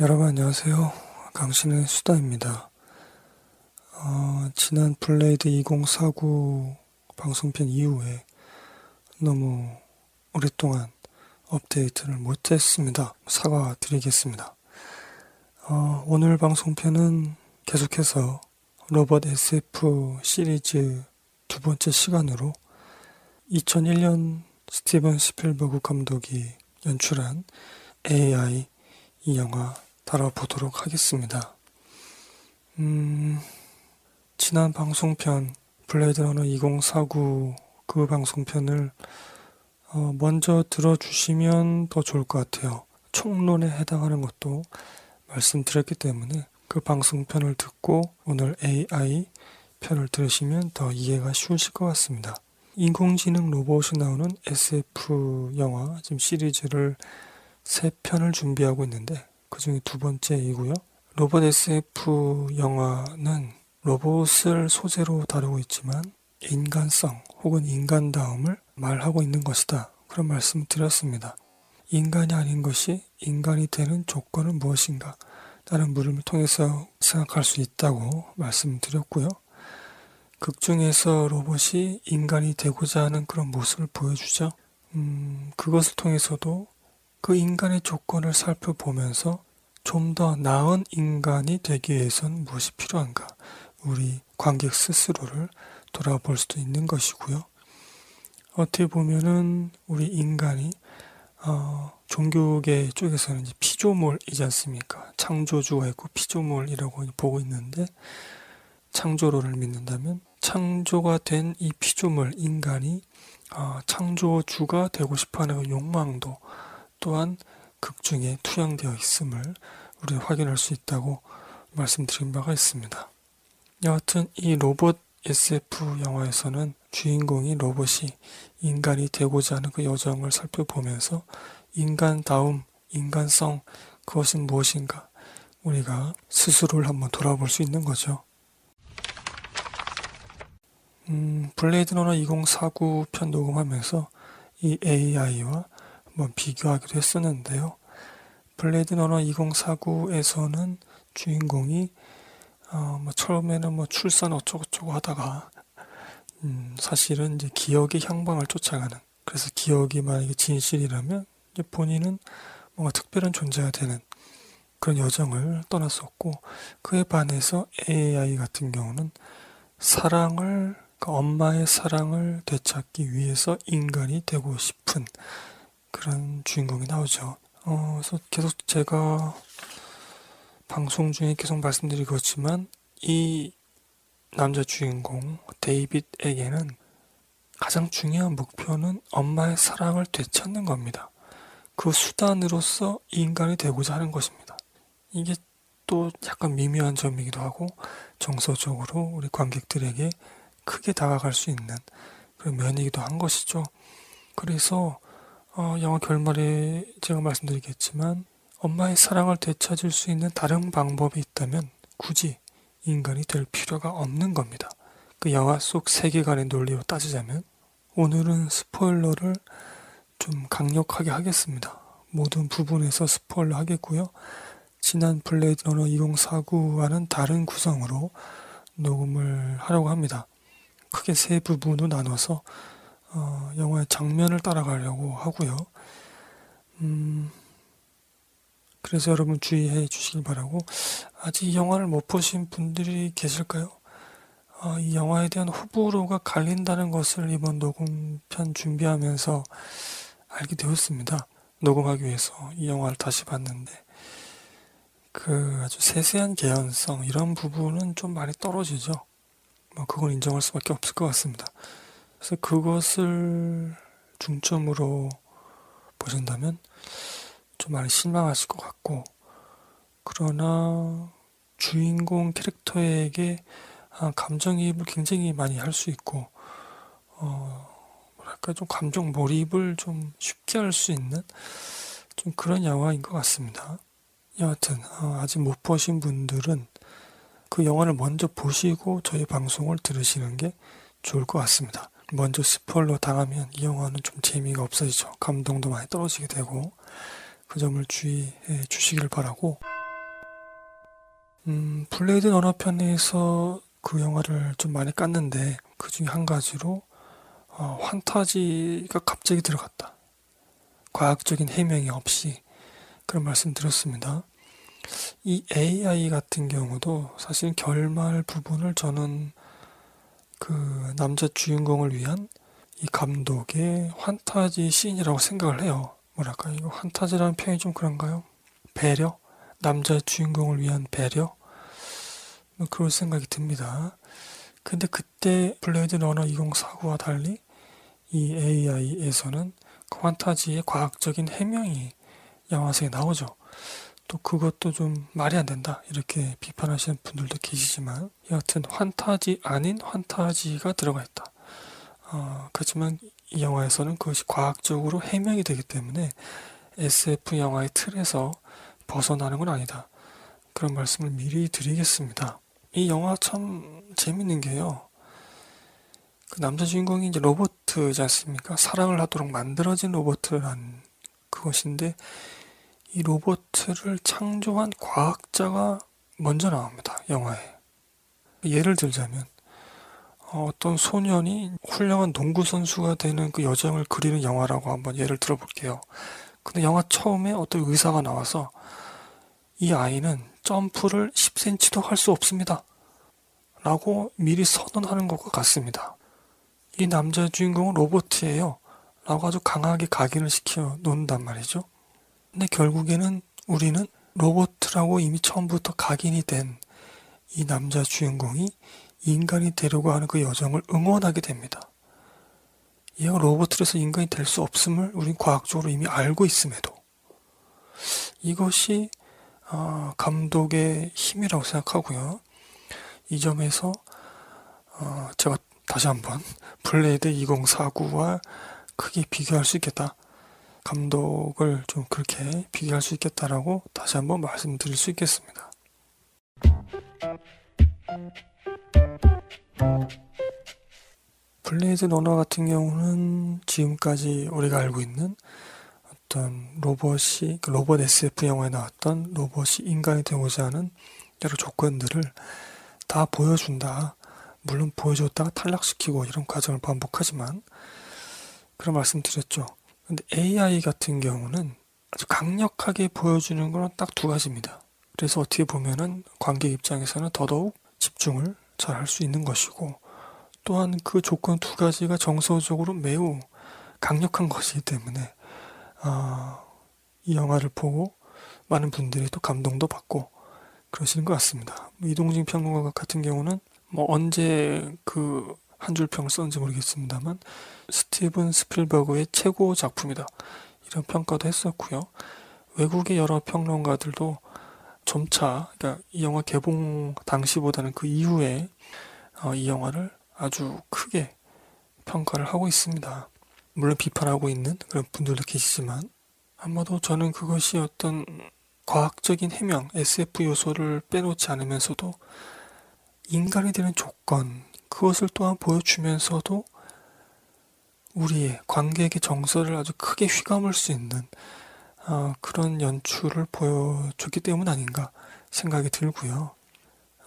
여러분 안녕하세요. 강신의 수다입니다. 어, 지난 블레이드 2049 방송편 이후에 너무 오랫동안 업데이트를 못했습니다. 사과드리겠습니다. 어, 오늘 방송편은 계속해서 로봇 SF 시리즈 두 번째 시간으로 2001년 스티븐 스필버그 감독이 연출한 AI 이 영화 다뤄보도록 하겠습니다. 음, 지난 방송편 블레이드 러너 2049 그 방송편을 어, 먼저 들어주시면 더 좋을 것 같아요. 총론에 해당하는 것도 말씀드렸기 때문에 그 방송편을 듣고 오늘 AI 편을 들으시면 더 이해가 쉬우실 것 같습니다. 인공지능 로봇이 나오는 SF 영화 지금 시리즈를 세 편을 준비하고 있는데 그 중에 두 번째이고요. 로봇 SF 영화는 로봇을 소재로 다루고 있지만 인간성 혹은 인간다움을 말하고 있는 것이다. 그런 말씀을 드렸습니다. 인간이 아닌 것이 인간이 되는 조건은 무엇인가? 라는 물음을 통해서 생각할 수 있다고 말씀드렸고요. 극 중에서 로봇이 인간이 되고자 하는 그런 모습을 보여주죠. 음, 그것을 통해서도 그 인간의 조건을 살펴보면서 좀 더 나은 인간이 되기 위해선 무엇이 필요한가? 우리 관객 스스로를 돌아볼 수도 있는 것이고요. 어떻게 보면은 우리 인간이 어, 종교계 쪽에서는 피조물이지 않습니까? 창조주가 있고 피조물이라고 보고 있는데 창조로를 믿는다면 창조가 된 이 피조물 인간이 어, 창조주가 되고 싶어하는 그 욕망도 또한 극 중에 투영되어 있음을 우리 확인할 수 있다고 말씀드린 바가 있습니다. 여하튼 이 로봇 SF 영화에서는 주인공이 로봇이 인간이 되고자 하는 그 여정을 살펴보면서 인간다움, 인간성, 그것은 무엇인가 우리가 스스로를 한번 돌아볼 수 있는 거죠. 음, 블레이드 러너 2049 편 녹음하면서 이 AI와 한번 비교하기도 했었는데요. 블레이드 러너 2049에서는 주인공이 어, 뭐 처음에는 뭐 출산 어쩌고저쩌고 하다가 음, 사실은 이제 기억의 향방을 쫓아가는 그래서 기억이 만약에 진실이라면 본인은 뭔가 특별한 존재가 되는 그런 여정을 떠났었고 그에 반해서 AI 같은 경우는 사랑을 그러니까 엄마의 사랑을 되찾기 위해서 인간이 되고 싶은 그런 주인공이 나오죠. 어, 그래서 계속 제가 방송 중에 계속 말씀드리고 있지만 이 남자 주인공 데이빗에게는 가장 중요한 목표는 엄마의 사랑을 되찾는 겁니다. 그 수단으로서 인간이 되고자 하는 것입니다. 이게 또 약간 미묘한 점이기도 하고 정서적으로 우리 관객들에게 크게 다가갈 수 있는 그런 면이기도 한 것이죠. 그래서 어, 영화 결말에 제가 말씀드리겠지만 엄마의 사랑을 되찾을 수 있는 다른 방법이 있다면 굳이 인간이 될 필요가 없는 겁니다. 그 영화 속 세계관의 논리로 따지자면 오늘은 스포일러를 좀 강력하게 하겠습니다. 모든 부분에서 스포일러 하겠고요. 지난 블레이드 러너 2049와는 다른 구성으로 녹음을 하려고 합니다. 크게 세 부분으로 나눠서 어, 영화의 장면을 따라가려고 하고요. 음, 그래서 여러분 주의해 주시길 바라고 아직 영화를 못 보신 분들이 계실까요? 어, 이 영화에 대한 호불호가 갈린다는 것을 이번 녹음편 준비하면서 알게 되었습니다. 녹음하기 위해서 이 영화를 다시 봤는데 그 아주 세세한 개연성 이런 부분은 좀 많이 떨어지죠. 뭐 그건 인정할 수밖에 없을 것 같습니다. 그래서 그것을 중점으로 보신다면 좀 많이 실망하실 것 같고, 그러나 주인공 캐릭터에게 아, 감정이입을 굉장히 많이 할 수 있고, 어, 뭐랄까, 좀 감정 몰입을 좀 쉽게 할 수 있는 좀 그런 영화인 것 같습니다. 여하튼, 어, 아직 못 보신 분들은 그 영화를 먼저 보시고 저희 방송을 들으시는 게 좋을 것 같습니다. 먼저 스포일러 당하면 이 영화는 좀 재미가 없어지죠. 감동도 많이 떨어지게 되고 그 점을 주의해 주시길 바라고 음, 블레이드 러너 편에서 그 영화를 좀 많이 깠는데 그 중에 한 가지로 어, 환타지가 갑자기 들어갔다. 과학적인 해명이 없이 그런 말씀 드렸습니다. 이 AI 같은 경우도 사실 결말 부분을 저는 그 남자 주인공을 위한 이 감독의 환타지 씬이라고 생각을 해요. 뭐랄까 이거 환타지라는 표현이 좀 그런가요? 배려? 남자 주인공을 위한 배려? 뭐 그런 생각이 듭니다. 근데 그때 블레이드 러너 2049와 달리 이 AI에서는 그 환타지의 과학적인 해명이 영화상에 나오죠. 또 그것도 좀 말이 안 된다 이렇게 비판하시는 분들도 계시지만 여하튼 환타지 아닌 환타지가 들어가 있다. 어, 그렇지만 이 영화에서는 그것이 과학적으로 해명이 되기 때문에 SF 영화의 틀에서 벗어나는 건 아니다. 그런 말씀을 미리 드리겠습니다. 이 영화 참 재밌는 게요. 그 남자 주인공이 이제 로버트지 않습니까? 사랑을 하도록 만들어진 로버트란 그것인데 이 로버트를 창조한 과학자가 먼저 나옵니다. 영화에. 예를 들자면 어, 어떤 소년이 훌륭한 농구 선수가 되는 그 여정을 그리는 영화라고 한번 예를 들어볼게요. 근데 영화 처음에 어떤 의사가 나와서 이 아이는 점프를 10cm도 할 수 없습니다. 라고 미리 선언하는 것과 같습니다. 이 남자 주인공은 로버트예요. 라고 아주 강하게 각인을 시켜 놓는단 말이죠. 근데 결국에는 우리는 로보트라고 이미 처음부터 각인이 된 이 남자 주인공이 인간이 되려고 하는 그 여정을 응원하게 됩니다. 얘가 로보트에서 인간이 될 수 없음을 우린 과학적으로 이미 알고 있음에도 이것이 어, 감독의 힘이라고 생각하고요. 이 점에서 어, 제가 다시 한번 블레이드 2049와 크게 비교할 수 있겠다. 감독을 좀 그렇게 비교할 수 있겠다라고 다시 한번 말씀드릴 수 있겠습니다. 블레이드 러너 같은 경우는 지금까지 우리가 알고 있는 어떤 로봇이 그 로봇 SF 영화에 나왔던 로봇이 인간이 되고자 하는 여러 조건들을 다 보여준다. 물론 보여줬다가 탈락시키고 이런 과정을 반복하지만 그런 말씀 드렸죠. 근데 AI 같은 경우는 아주 강력하게 보여주는 거는 딱두 가지입니다. 그래서 어떻게 보면은 관객 입장에서는 더더욱 집중을 잘 할 수 있는 것이고 또한 그 조건 두 가지가 정서적으로 매우 강력한 것이기 때문에 어, 이 영화를 보고 많은 분들이 또 감동도 받고 그러시는 것 같습니다. 뭐 이동진 평론가 같은 경우는 뭐 언제 그 한 줄 평을 썼는지 모르겠습니다만 스티븐 스필버그의 최고 작품이다 이런 평가도 했었고요. 외국의 여러 평론가들도 점차 그러니까 이 영화 개봉 당시보다는 그 이후에 어, 이 영화를 아주 크게 평가를 하고 있습니다. 물론 비판하고 있는 그런 분들도 계시지만 아마도 저는 그것이 어떤 과학적인 해명, SF 요소를 빼놓지 않으면서도 인간이 되는 조건, 그것을 또한 보여주면서도 우리의 관객의 정서를 아주 크게 휘감을 수 있는 어, 그런 연출을 보여줬기 때문 아닌가 생각이 들고요.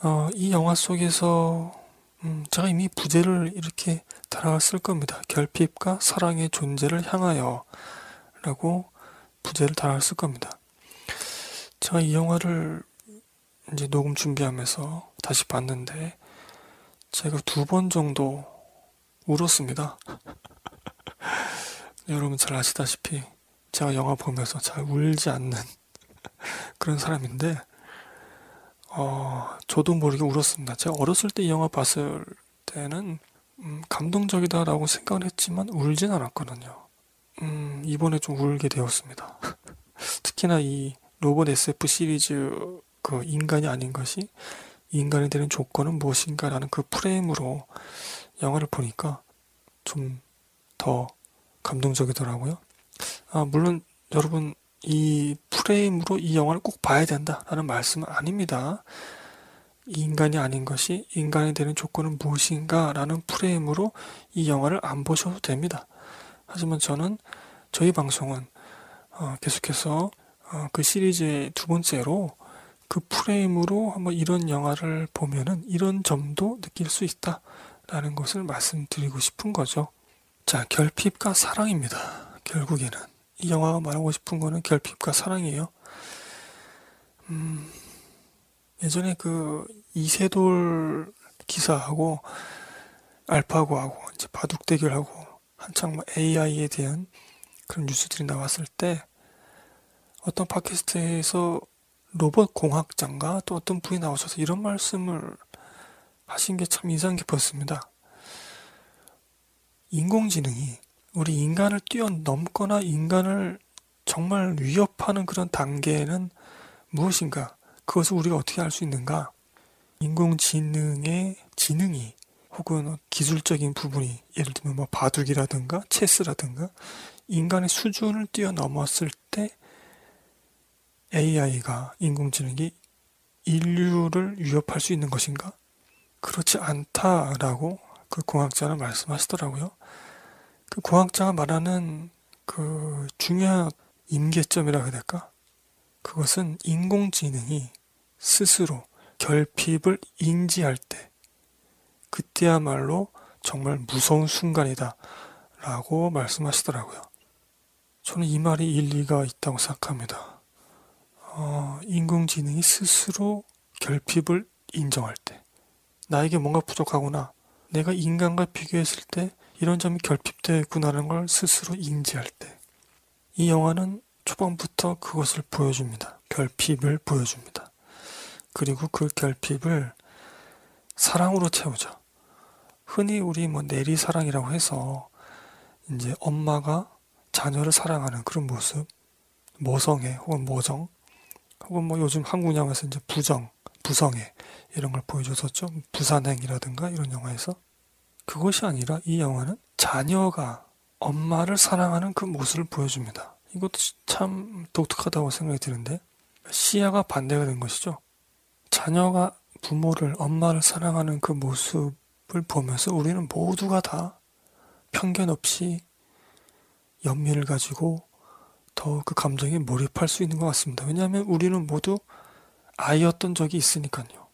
어, 이 영화 속에서 음, 제가 이미 부제를 이렇게 달아쓸 겁니다. 결핍과 사랑의 존재를 향하여 라고 부제를 달아쓸 겁니다. 제가 이 영화를 이제 녹음 준비하면서 다시 봤는데 제가 두 번 정도 울었습니다. 여러분 잘 아시다시피 제가 영화 보면서 잘 울지 않는 그런 사람인데 어, 저도 모르게 울었습니다. 제가 어렸을 때 이 영화 봤을 때는 음, 감동적이다라고 생각을 했지만 울진 않았거든요. 음, 이번에 좀 울게 되었습니다. 특히나 이 로봇 SF 시리즈 그 인간이 아닌 것이 인간이 되는 조건은 무엇인가라는 그 프레임으로 영화를 보니까 좀 더 감동적이더라고요. 아, 물론 여러분 이 프레임으로 이 영화를 꼭 봐야 된다라는 말씀은 아닙니다. 인간이 아닌 것이 인간이 되는 조건은 무엇인가라는 프레임으로 이 영화를 안 보셔도 됩니다. 하지만 저는 저희 방송은 어, 계속해서 어, 그 시리즈의 두 번째로 그 프레임으로 한번 이런 영화를 보면은 이런 점도 느낄 수 있다 라는 것을 말씀드리고 싶은 거죠. 자, 결핍과 사랑입니다. 결국에는 이 영화가 말하고 싶은 거는 결핍과 사랑이에요. 음, 예전에 그 이세돌 기사하고 알파고하고 이제 바둑 대결하고 한창 뭐 AI에 대한 그런 뉴스들이 나왔을 때 어떤 팟캐스트에서 로봇 공학장과 또 어떤 분이 나오셔서 이런 말씀을 하신 게 참 인상 깊었습니다. 인공지능이 우리 인간을 뛰어넘거나 인간을 정말 위협하는 그런 단계는 무엇인가? 그것을 우리가 어떻게 알 수 있는가? 인공지능의 지능이 혹은 기술적인 부분이 예를 들면 뭐 바둑이라든가 체스라든가 인간의 수준을 뛰어넘었을 때 AI가 인공지능이 인류를 위협할 수 있는 것인가? 그렇지 않다라고 그 공학자는 말씀하시더라고요. 그 공학자가 말하는 그 중요한 임계점이라 해야 될까? 그것은 인공지능이 스스로 결핍을 인지할 때, 그때야말로 정말 무서운 순간이다. 라고 말씀하시더라고요. 저는 이 말이 일리가 있다고 생각합니다. 어, 인공지능이 스스로 결핍을 인정할 때, 나에게 뭔가 부족하구나, 내가 인간과 비교했을 때 이런 점이 결핍되어 있구나라는 걸 스스로 인지할 때, 이 영화는 초반부터 그것을 보여줍니다. 결핍을 보여줍니다. 그리고 그 결핍을 사랑으로 채우죠. 흔히 우리 뭐 내리사랑이라고 해서 이제 엄마가 자녀를 사랑하는 그런 모습, 모성애 혹은 모정, 혹은 뭐 요즘 한국 영화에서 이제 부정, 부성애 이런 걸 보여줬었죠. 부산행이라든가 이런 영화에서 그것이 아니라 이 영화는 자녀가 엄마를 사랑하는 그 모습을 보여줍니다. 이것도 참 독특하다고 생각이 드는데 시야가 반대가 된 것이죠. 자녀가 부모를 엄마를 사랑하는 그 모습을 보면서 우리는 모두가 다 편견 없이 연민을 가지고 더 그 감정에 몰입할 수 있는 것 같습니다. 왜냐하면 우리는 모두 아이였던 적이 있으니까요.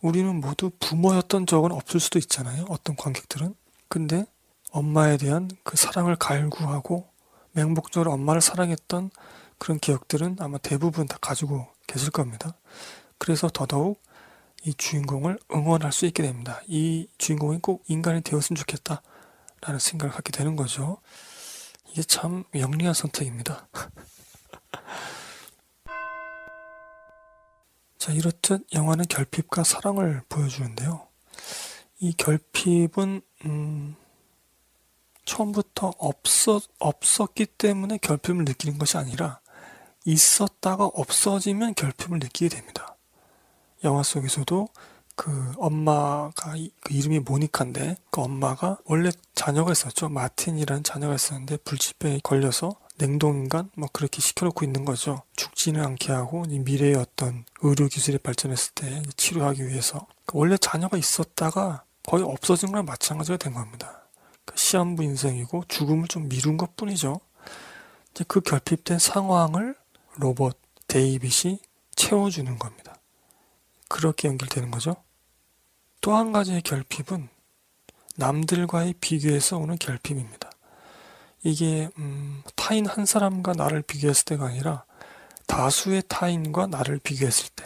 우리는 모두 부모였던 적은 없을 수도 있잖아요. 어떤 관객들은. 근데 엄마에 대한 그 사랑을 갈구하고 맹목적으로 엄마를 사랑했던 그런 기억들은 아마 대부분 다 가지고 계실 겁니다. 그래서 더더욱 이 주인공을 응원할 수 있게 됩니다. 이 주인공이 꼭 인간이 되었으면 좋겠다. 라는 생각을 하게 되는 거죠. 이게 참 영리한 선택입니다. 자, 이렇듯 영화는 결핍과 사랑을 보여주는데요. 이 결핍은, 음, 처음부터 없었, 없었기 때문에 결핍을 느끼는 것이 아니라 있었다가 없어지면 결핍을 느끼게 됩니다. 영화 속에서도 그 엄마가 그 이름이 모니카인데 그 엄마가 원래 자녀가 있었죠. 마틴이라는 자녀가 있었는데 불치병에 걸려서 냉동인간 뭐 그렇게 시켜놓고 있는 거죠. 죽지는 않게 하고 미래의 어떤 의료 기술이 발전했을 때 치료하기 위해서 원래 자녀가 있었다가 거의 없어진 거랑 마찬가지가 된 겁니다. 그 시한부 인생이고 죽음을 좀 미룬 것 뿐이죠. 이제 그 결핍된 상황을 로봇 데이빗이 채워주는 겁니다. 그렇게 연결되는 거죠. 또 한 가지의 결핍은 남들과의 비교에서 오는 결핍입니다. 이게 음, 타인 한 사람과 나를 비교했을 때가 아니라 다수의 타인과 나를 비교했을 때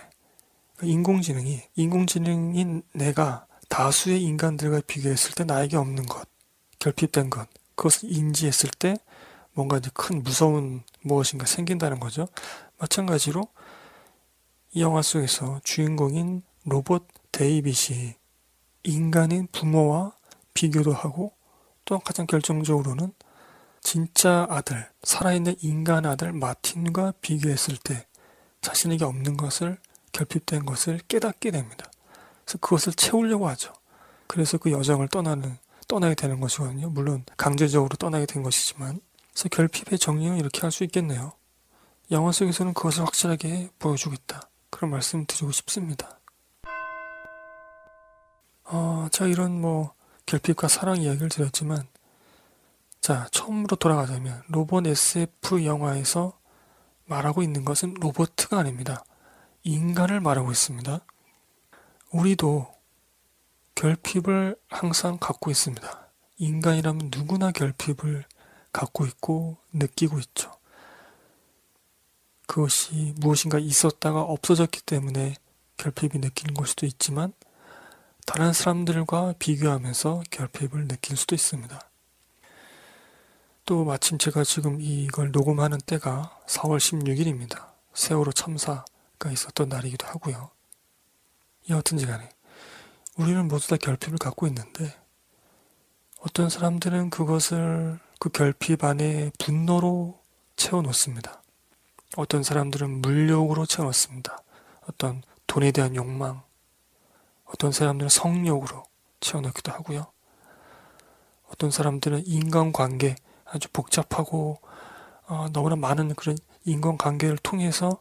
인공지능이 인공지능인 내가 다수의 인간들과 비교했을 때 나에게 없는 것 결핍된 것, 그것을 인지했을 때 뭔가 이제 큰 무서운 무엇인가 생긴다는 거죠. 마찬가지로 이 영화 속에서 주인공인 로봇 데이빗이 인간인 부모와 비교도 하고 또 가장 결정적으로는 진짜 아들, 살아있는 인간 아들 마틴과 비교했을 때 자신에게 없는 것을 결핍된 것을 깨닫게 됩니다. 그래서 그것을 채우려고 하죠. 그래서 그 여정을 떠나는 떠나게 되는 것이거든요. 물론 강제적으로 떠나게 된 것이지만 그래서 결핍의 정리는 이렇게 할 수 있겠네요. 영화 속에서는 그것을 확실하게 보여주고 있다. 그런 말씀 드리고 싶습니다. 어, 제가 이런 뭐 결핍과 사랑 이야기를 드렸지만 자 처음으로 돌아가자면 로봇 SF 영화에서 말하고 있는 것은 로보트가 아닙니다. 인간을 말하고 있습니다. 우리도 결핍을 항상 갖고 있습니다. 인간이라면 누구나 결핍을 갖고 있고 느끼고 있죠. 그것이 무엇인가 있었다가 없어졌기 때문에 결핍이 느끼는 걸 수도 있지만 다른 사람들과 비교하면서 결핍을 느낄 수도 있습니다. 또 마침 제가 지금 이걸 녹음하는 때가 4월 16일입니다. 세월호 참사가 있었던 날이기도 하고요. 여하튼지 간에 우리는 모두 다 결핍을 갖고 있는데 어떤 사람들은 그것을 그 결핍 안에 분노로 채워놓습니다. 어떤 사람들은 물욕으로 채워놓습니다. 어떤 돈에 대한 욕망, 어떤 사람들은 성욕으로 채워넣기도 하고요. 어떤 사람들은 인간관계 아주 복잡하고 어, 너무나 많은 그런 인간관계를 통해서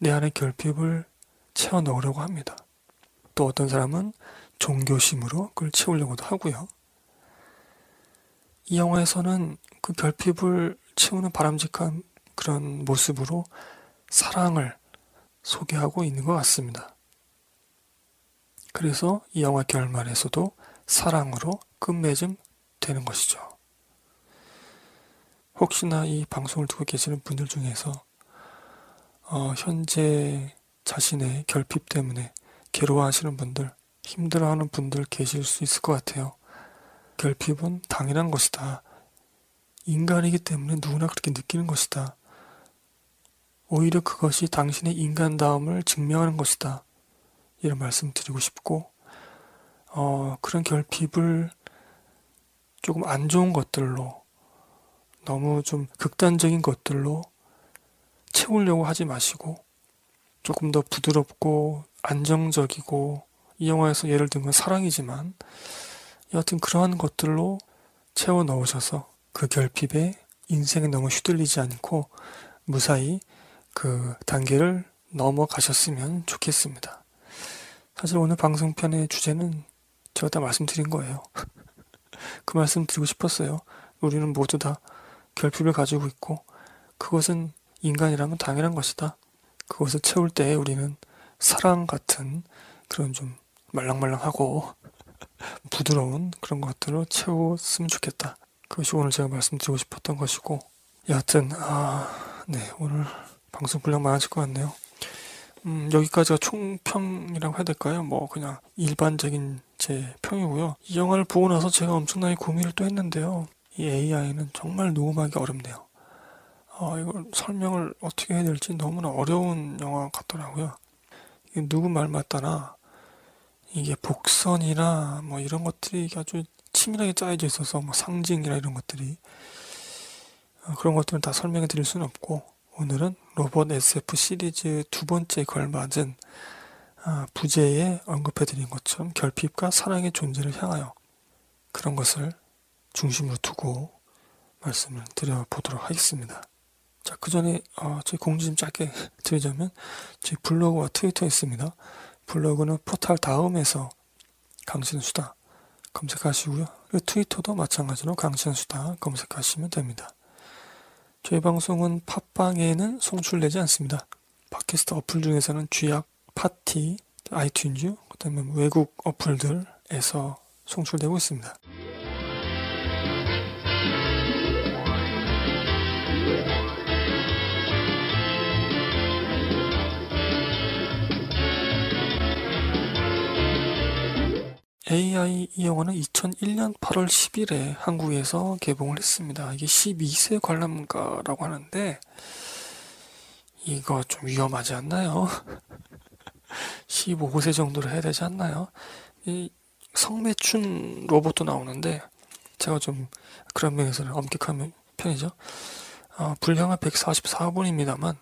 내 안의 결핍을 채워 넣으려고 합니다. 또 어떤 사람은 종교심으로 그걸 채우려고도 하고요. 이 영화에서는 그 결핍을 채우는 바람직한 그런 모습으로 사랑을 소개하고 있는 것 같습니다. 그래서 이 영화 결말에서도 사랑으로 끝맺음 되는 것이죠. 혹시나 이 방송을 듣고 계시는 분들 중에서 어, 현재 자신의 결핍 때문에 괴로워하시는 분들, 힘들어하는 분들 계실 수 있을 것 같아요. 결핍은 당연한 것이다. 인간이기 때문에 누구나 그렇게 느끼는 것이다. 오히려 그것이 당신의 인간다움을 증명하는 것이다. 이런 말씀 드리고 싶고, 어, 그런 결핍을 조금 안 좋은 것들로, 너무 좀 극단적인 것들로 채우려고 하지 마시고, 조금 더 부드럽고 안정적이고 이 영화에서 예를 들면 사랑이지만 여하튼 그러한 것들로 채워 넣으셔서 그 결핍에 인생에 너무 휘둘리지 않고 무사히 그 단계를 넘어가셨으면 좋겠습니다. 사실 오늘 방송편의 주제는 제가 다 말씀드린 거예요. 그 말씀 드리고 싶었어요. 우리는 모두 다 결핍을 가지고 있고 그것은 인간이라면 당연한 것이다. 그것을 채울 때 우리는 사랑 같은 그런 좀 말랑말랑하고 부드러운 그런 것들로 채웠으면 좋겠다. 그것이 오늘 제가 말씀드리고 싶었던 것이고 여하튼 아, 네 오늘 방송 분량 많아질 것 같네요. 음, 여기까지가 총평이라고 해야 될까요? 뭐 그냥 일반적인 제 평이고요. 이 영화를 보고 나서 제가 엄청나게 고민을 또 했는데요. 이 AI는 정말 녹음하기 어렵네요. 어, 이걸 설명을 어떻게 해야 될지 너무나 어려운 영화 같더라고요. 누구 말 맞다나 이게 복선이나 뭐 이런 것들이 아주 치밀하게 짜여져 있어서 뭐 상징이나 이런 것들이 어, 그런 것들은 다 설명해 드릴 수는 없고 오늘은 로봇 SF 시리즈 두 번째 걸맞은 아, 부제에 언급해 드린 것처럼 결핍과 사랑의 존재를 향하여 그런 것을 중심으로 두고 말씀을 드려보도록 하겠습니다. 자, 그 전에 어, 제 공지 좀 짧게 드리자면 제 블로그와 트위터 있습니다. 블로그는 포탈 다음에서 강신 수다 검색하시고요. 트위터도 마찬가지로 강신 수다 검색하시면 됩니다. 저희 방송은 팟빵에는 송출되지 않습니다. 팟캐스트 어플 중에서는 쥐약, 팟티, 아이튠즈, 그 다음에 외국 어플들에서 송출되고 있습니다. AI 이 영화는 2001년 8월 10일에 한국에서 개봉을 했습니다. 이게 12세 관람가라고 하는데 이거 좀 위험하지 않나요? 15세 정도로 해야 되지 않나요? 이 성매춘 로봇도 나오는데 제가 좀 그런 면에서는 엄격한 편이죠. 어, 분량은 144분입니다만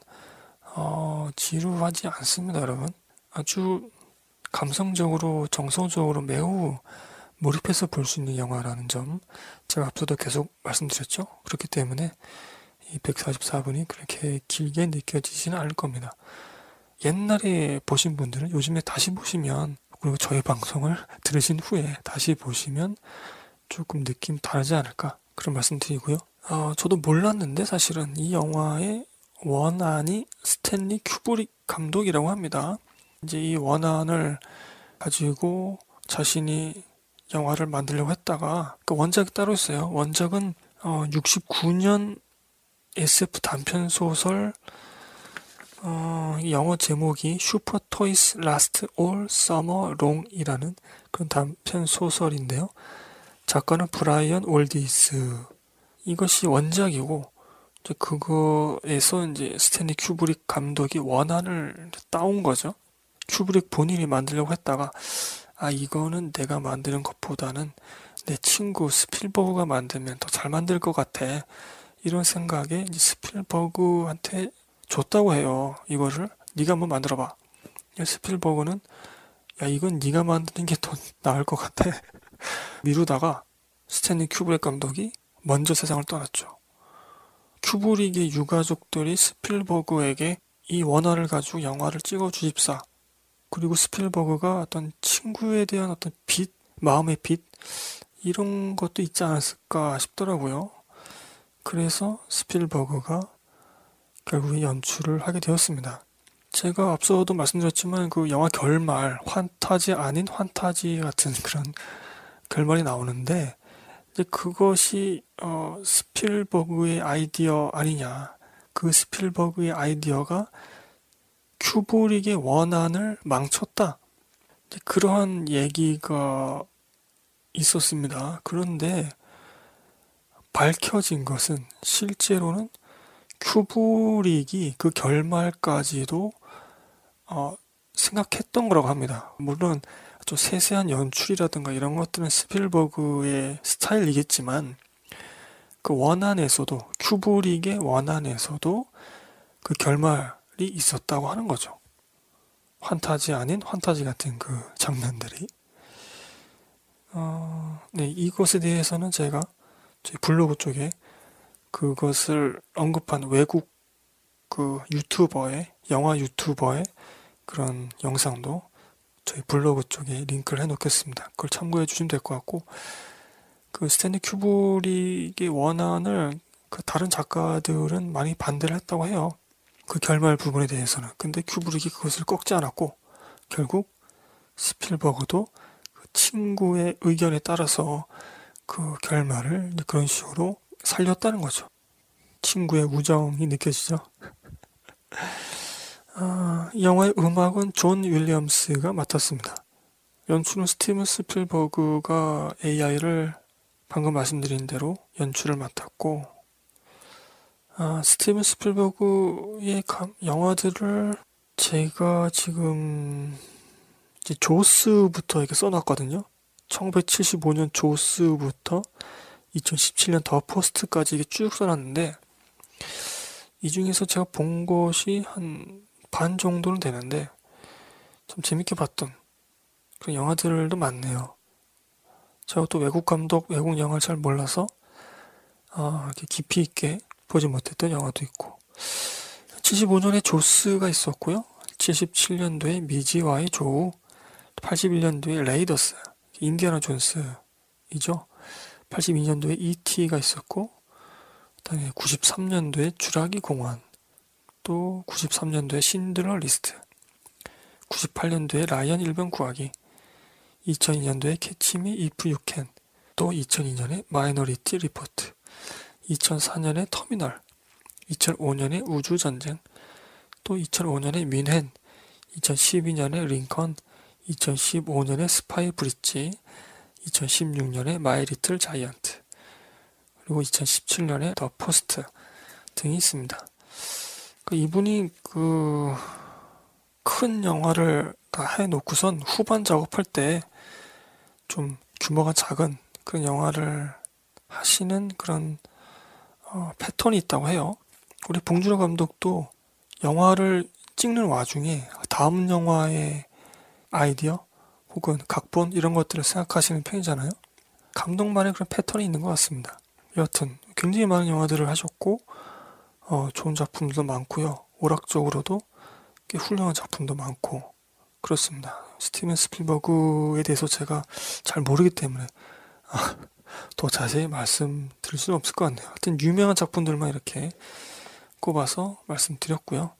어, 지루하지 않습니다, 여러분. 아주 감성적으로 정서적으로 매우 몰입해서 볼 수 있는 영화라는 점 제가 앞서도 계속 말씀드렸죠. 그렇기 때문에 이 144분이 그렇게 길게 느껴지지는 않을 겁니다. 옛날에 보신 분들은 요즘에 다시 보시면 그리고 저희 방송을 들으신 후에 다시 보시면 조금 느낌 다르지 않을까 그런 말씀 드리고요. 어, 저도 몰랐는데 사실은 이 영화의 원안이 스탠리 큐브릭 감독이라고 합니다. 이제 이 원안을 가지고 자신이 영화를 만들려고 했다가 그 원작이 따로 있어요. 원작은 어, 69년 SF 단편 소설 어, 영어 제목이 Super Toys Last All Summer Long이라는 그런 단편 소설인데요. 작가는 브라이언 올디스. 이것이 원작이고 그거에서 이제 스탠리 큐브릭 감독이 원안을 따온 거죠. 큐브릭 본인이 만들려고 했다가 아 이거는 내가 만드는 것보다는 내 친구 스필버그가 만들면 더 잘 만들 것 같아. 이런 생각에 이제 스필버그한테 줬다고 해요. 이거를 네가 한번 만들어봐. 스필버그는 야 이건 네가 만드는 게 더 나을 것 같아. 미루다가 스탠리 큐브릭 감독이 먼저 세상을 떠났죠. 큐브릭의 유가족들이 스필버그에게 이 원안을 가지고 영화를 찍어 주십사. 그리고 스필버그가 어떤 친구에 대한 어떤 빚, 마음의 빚 이런 것도 있지 않았을까 싶더라고요. 그래서 스필버그가 결국에 연출을 하게 되었습니다. 제가 앞서도 말씀드렸지만 그 영화 결말, 환타지 아닌 환타지 같은 그런 결말이 나오는데 이제 그것이 어, 스필버그의 아이디어 아니냐. 그 스필버그의 아이디어가 큐브릭의 원안을 망쳤다. 그러한 얘기가 있었습니다. 그런데 밝혀진 것은 실제로는 큐브릭이 그 결말까지도 어, 생각했던 거라고 합니다. 물론 좀 세세한 연출이라든가 이런 것들은 스필버그의 스타일이겠지만 그 원안에서도 큐브릭의 원안에서도 그 결말이 있었다고 하는 거죠. 환타지 아닌 환타지 같은 그 장면들이. 어, 네, 이것에 대해서는 제가 저희 블로그 쪽에 그것을 언급한 외국 그 유튜버의 영화 유튜버의 그런 영상도 저희 블로그 쪽에 링크를 해 놓겠습니다. 그걸 참고해 주시면 될 것 같고 그 스탠리 큐브릭의 원안을 그 다른 작가들은 많이 반대를 했다고 해요. 그 결말 부분에 대해서는. 근데 큐브릭이 그것을 꺾지 않았고 결국 스필버그도 그 친구의 의견에 따라서 그 결말을 그런 식으로 살렸다는 거죠. 친구의 우정이 느껴지죠. 아, 영화의 음악은 존 윌리엄스가 맡았습니다. 연출은 스티븐 스필버그가 AI를 방금 말씀드린 대로 연출을 맡았고, 아, 스티븐 스필버그의 영화들을 제가 지금 이제 조스부터 이렇게 써놨거든요. 1975년 조스부터 2017년 더 포스트까지 쭉 써놨는데 이 중에서 제가 본 것이 한 반 정도는 되는데 참 재밌게 봤던 그런 영화들도 많네요. 제가 또 외국 감독, 외국 영화를 잘 몰라서 아, 이렇게 깊이 있게 보지 못했던 영화도 있고 75년에 조스가 있었고요. 77년도에 미지와의 조우, 81년도에 레이더스, 인디아나 존스이죠. 82년도에 E.T.가 있었고, 그다음에 93년도에 주라기 공원, 또 93년도에 쉰들러 리스트, 98년도에 라이언 일병 구하기, 2002년도에 Catch Me If You Can, 또 2002년에 Minority Report, 2004년에 터미널, 2005년에 우주전쟁, 또 2005년에 뮌헨, 2012년에 링컨, 2015년에 Spy Bridge, 2016년에 My Little Giant, 그리고 2017년에 The Post 등이 있습니다. 그 이분이 그 큰 영화를 다 해놓고선 후반 작업할 때 좀 규모가 작은 그런 영화를 하시는 그런 어, 패턴이 있다고 해요. 우리 봉준호 감독도 영화를 찍는 와중에 다음 영화의 아이디어 혹은 각본 이런 것들을 생각하시는 편이잖아요. 감독만의 그런 패턴이 있는 것 같습니다. 여하튼 굉장히 많은 영화들을 하셨고 어, 좋은 작품도 많고요. 오락적으로도 꽤 훌륭한 작품도 많고 그렇습니다. 스티븐 스필버그에 대해서 제가 잘 모르기 때문에 아, 더 자세히 말씀드릴 수는 없을 것 같네요. 하여튼 유명한 작품들만 이렇게 꼽아서 말씀드렸고요.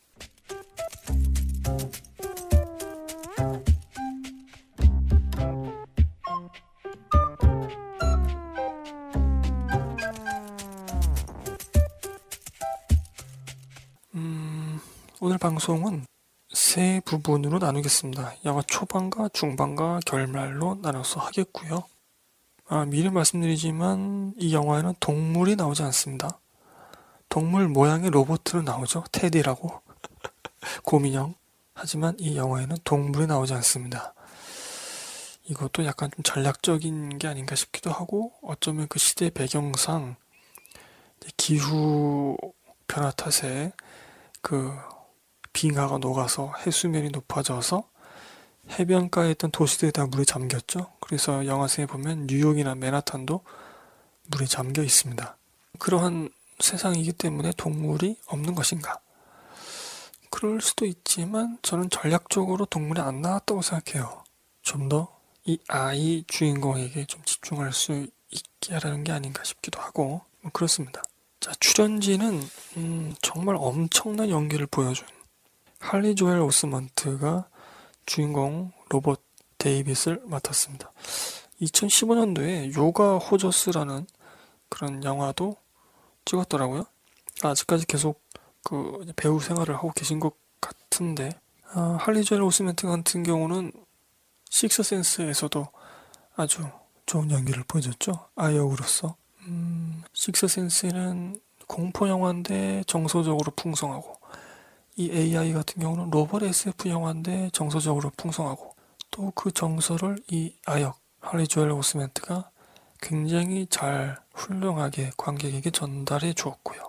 음, 오늘 방송은 세 부분으로 나누겠습니다. 영화 초반과 중반과 결말로 나눠서 하겠고요. 아, 미리 말씀드리지만 이 영화에는 동물이 나오지 않습니다. 동물 모양의 로봇으로 나오죠. 테디라고. 고민형. 하지만 이 영화에는 동물이 나오지 않습니다. 이것도 약간 좀 전략적인 게 아닌가 싶기도 하고 어쩌면 그 시대 배경상 기후 변화 탓에 그 빙하가 녹아서 해수면이 높아져서 해변가에 있던 도시들이 다 물에 잠겼죠. 그래서 영화상에 보면 뉴욕이나 맨하탄도 물에 잠겨 있습니다. 그러한 세상이기 때문에 동물이 없는 것인가? 그럴 수도 있지만 저는 전략적으로 동물이 안 나왔다고 생각해요. 좀 더 이 아이 주인공에게 좀 집중할 수 있게 하라는 게 아닌가 싶기도 하고 뭐 그렇습니다. 자 출연진은 음, 정말 엄청난 연기를 보여준 할리 조엘 오스먼트가 주인공 로봇 데이빗을 맡았습니다. 2015년도에 요가 호저스라는 그런 영화도 찍었더라고요. 아직까지 계속 그 배우 생활을 하고 계신 것 같은데 아, 할리 조엘 오스먼트 같은 경우는 식스센스에서도 아주 좋은 연기를 보여줬죠. 아역으로서. 음, 식스센스는 공포 영화인데 정서적으로 풍성하고 이 AI 같은 경우는 로봇 SF 영화인데 정서적으로 풍성하고 또 그 정서를 이 아역 할리 조엘 오스멘트가 굉장히 잘 훌륭하게 관객에게 전달해 주었고요.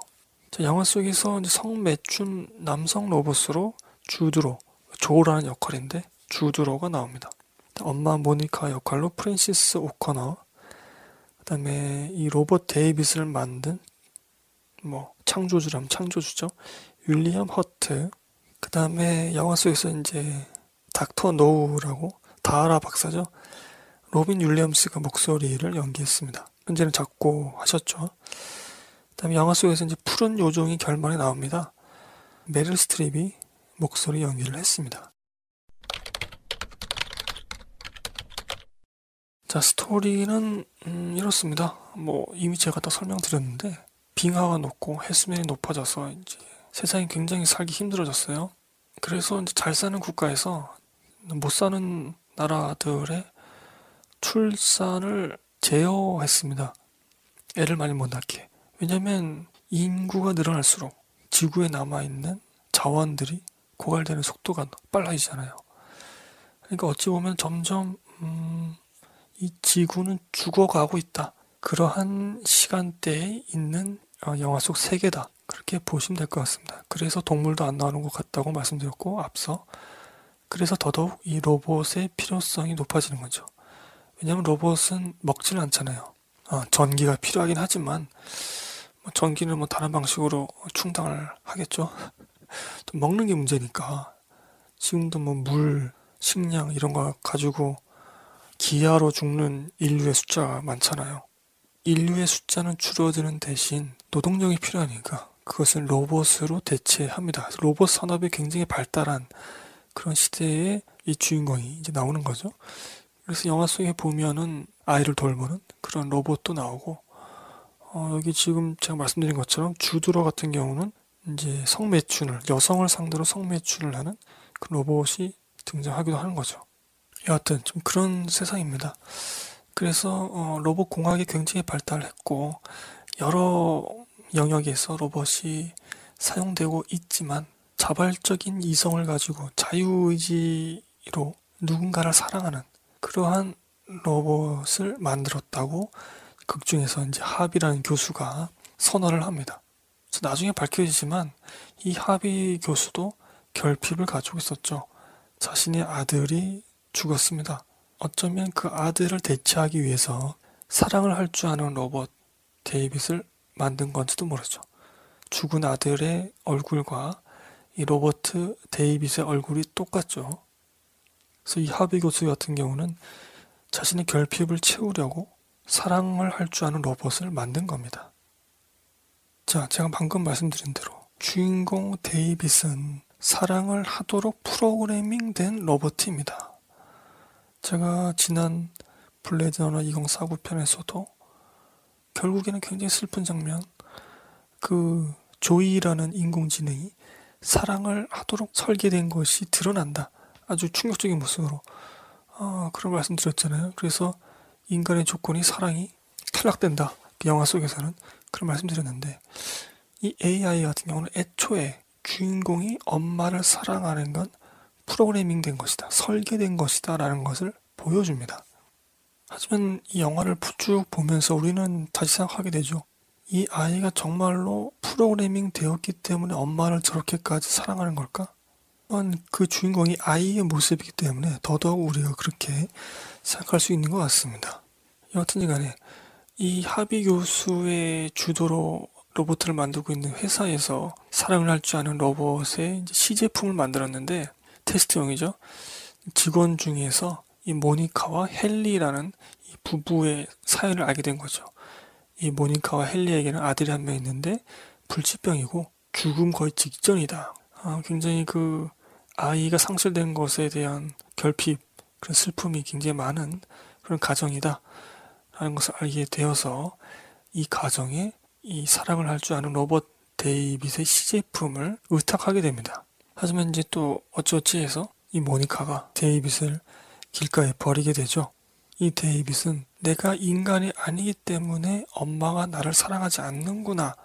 자, 영화 속에서 성매춘 남성 로봇으로 주드로 조라는 역할인데 주드로가 나옵니다. 엄마 모니카 역할로 프랜시스 오코너 그다음에 이 로봇 데이빗을 만든 뭐 창조주라면 창조주죠. 윌리엄 허트, 그 다음에 영화 속에서 이제 Dr. Know라고 다 알아 박사죠. 로빈 윌리엄스가 목소리를 연기했습니다. 현재는 작고하셨죠. 그 다음에 영화 속에서 이제 푸른 요정이 결말에 나옵니다. 메릴 스트립이 목소리 연기를 했습니다. 자, 스토리는 음, 이렇습니다. 뭐 이미 제가 다 설명드렸는데 빙하가 높고 해수면이 높아져서 이제 세상이 굉장히 살기 힘들어졌어요. 그래서 이제 잘 사는 국가에서 못 사는 나라들의 출산을 제어했습니다. 애를 많이 못 낳게. 왜냐면 인구가 늘어날수록 지구에 남아있는 자원들이 고갈되는 속도가 빨라지잖아요. 그러니까 어찌 보면 점점 음, 이 지구는 죽어가고 있다. 그러한 시간대에 있는 어, 영화 속 세계다. 그렇게 보시면 될 것 같습니다. 그래서 동물도 안 나오는 것 같다고 말씀드렸고 앞서 그래서 더더욱 이 로봇의 필요성이 높아지는 거죠. 왜냐하면 로봇은 먹지는 않잖아요. 어, 전기가 필요하긴 하지만 뭐 전기는 뭐 다른 방식으로 충당을 하겠죠. 또 먹는 게 문제니까 지금도 뭐 물, 식량 이런 거 가지고 기아로 죽는 인류의 숫자가 많잖아요. 인류의 숫자는 줄어드는 대신 노동력이 필요하니까 그것을 로봇으로 대체합니다. 로봇 산업이 굉장히 발달한 그런 시대에 이 주인공이 이제 나오는 거죠. 그래서 영화 속에 보면은 아이를 돌보는 그런 로봇도 나오고 어, 여기 지금 제가 말씀드린 것처럼 주드러 같은 경우는 이제 성매춘을 여성을 상대로 성매춘을 하는 그 로봇이 등장하기도 하는 거죠. 여하튼 좀 그런 세상입니다. 그래서 어, 로봇 공학이 굉장히 발달했고 여러 영역에서 로봇이 사용되고 있지만 자발적인 이성을 가지고 자유의지로 누군가를 사랑하는 그러한 로봇을 만들었다고 극 중에서 이제 합이라는 교수가 선언을 합니다. 나중에 밝혀지지만 이 합의 교수도 결핍을 가지고 있었죠. 자신의 아들이 죽었습니다. 어쩌면 그 아들을 대체하기 위해서 사랑을 할 줄 아는 로봇 데이빗을 만든 건지도 모르죠. 죽은 아들의 얼굴과 이 로보트 데이빗의 얼굴이 똑같죠. 그래서 이 하비 교수 같은 경우는 자신의 결핍을 채우려고 사랑을 할 줄 아는 로봇을 만든 겁니다. 자, 제가 방금 말씀드린 대로 주인공 데이빗은 사랑을 하도록 프로그래밍 된 로봇입니다. 제가 지난 Blade Runner 2049 편에서도 결국에는 굉장히 슬픈 장면. 그 조이라는 인공지능이 사랑을 하도록 설계된 것이 드러난다. 아주 충격적인 모습으로. 아, 그런 말씀 드렸잖아요. 그래서 인간의 조건이 사랑이 탈락된다. 그 영화 속에서는 그런 말씀 드렸는데 이 AI 같은 경우는 애초에 주인공이 엄마를 사랑하는 건 프로그래밍 된 것이다. 설계된 것이다. 라는 것을 보여줍니다. 하지만 이 영화를 쭉 보면서 우리는 다시 생각하게 되죠. 이 아이가 정말로 프로그래밍 되었기 때문에 엄마를 저렇게까지 사랑하는 걸까? 그 주인공이 아이의 모습이기 때문에 더더욱 우리가 그렇게 생각할 수 있는 것 같습니다. 여하튼 간에 이 하비 교수의 주도로 로봇을 만들고 있는 회사에서 사랑을 할 줄 아는 로봇의 시제품을 만들었는데 테스트용이죠. 직원 중에서 이 모니카와 헨리라는 이 부부의 사연을 알게 된 거죠. 이 모니카와 헨리에게는 아들이 한 명 있는데 불치병이고 죽음 거의 직전이다. 아, 굉장히 그 아이가 상실된 것에 대한 결핍, 그런 슬픔이 굉장히 많은 그런 가정이다. 라는 것을 알게 되어서 이 가정에 이 사랑을 할 줄 아는 로봇 데이빗의 시제품을 의탁하게 됩니다. 하지만 이제 또 어찌어찌 해서 이 모니카가 데이빗을 길가에 버리게 되죠. 이 데이빗은 내가 인간이 아니기 때문에 엄마가 나를 사랑하지 않는구나.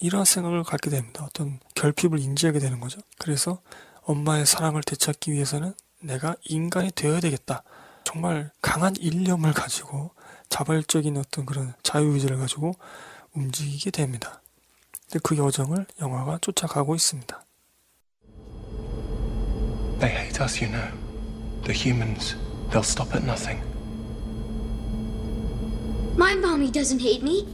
이런 생각을 갖게 됩니다. 어떤 결핍을 인지하게 되는 거죠. 그래서 엄마의 사랑을 되찾기 위해서는 내가 인간이 되어야 되겠다. 정말 강한 일념을 가지고 자발적인 어떤 그런 자유의지를 가지고 움직이게 됩니다. 그 여정을 영화가 쫓아가고 있습니다. They hate us, you know. The humans. They'll stop at nothing. My mommy doesn't hate me.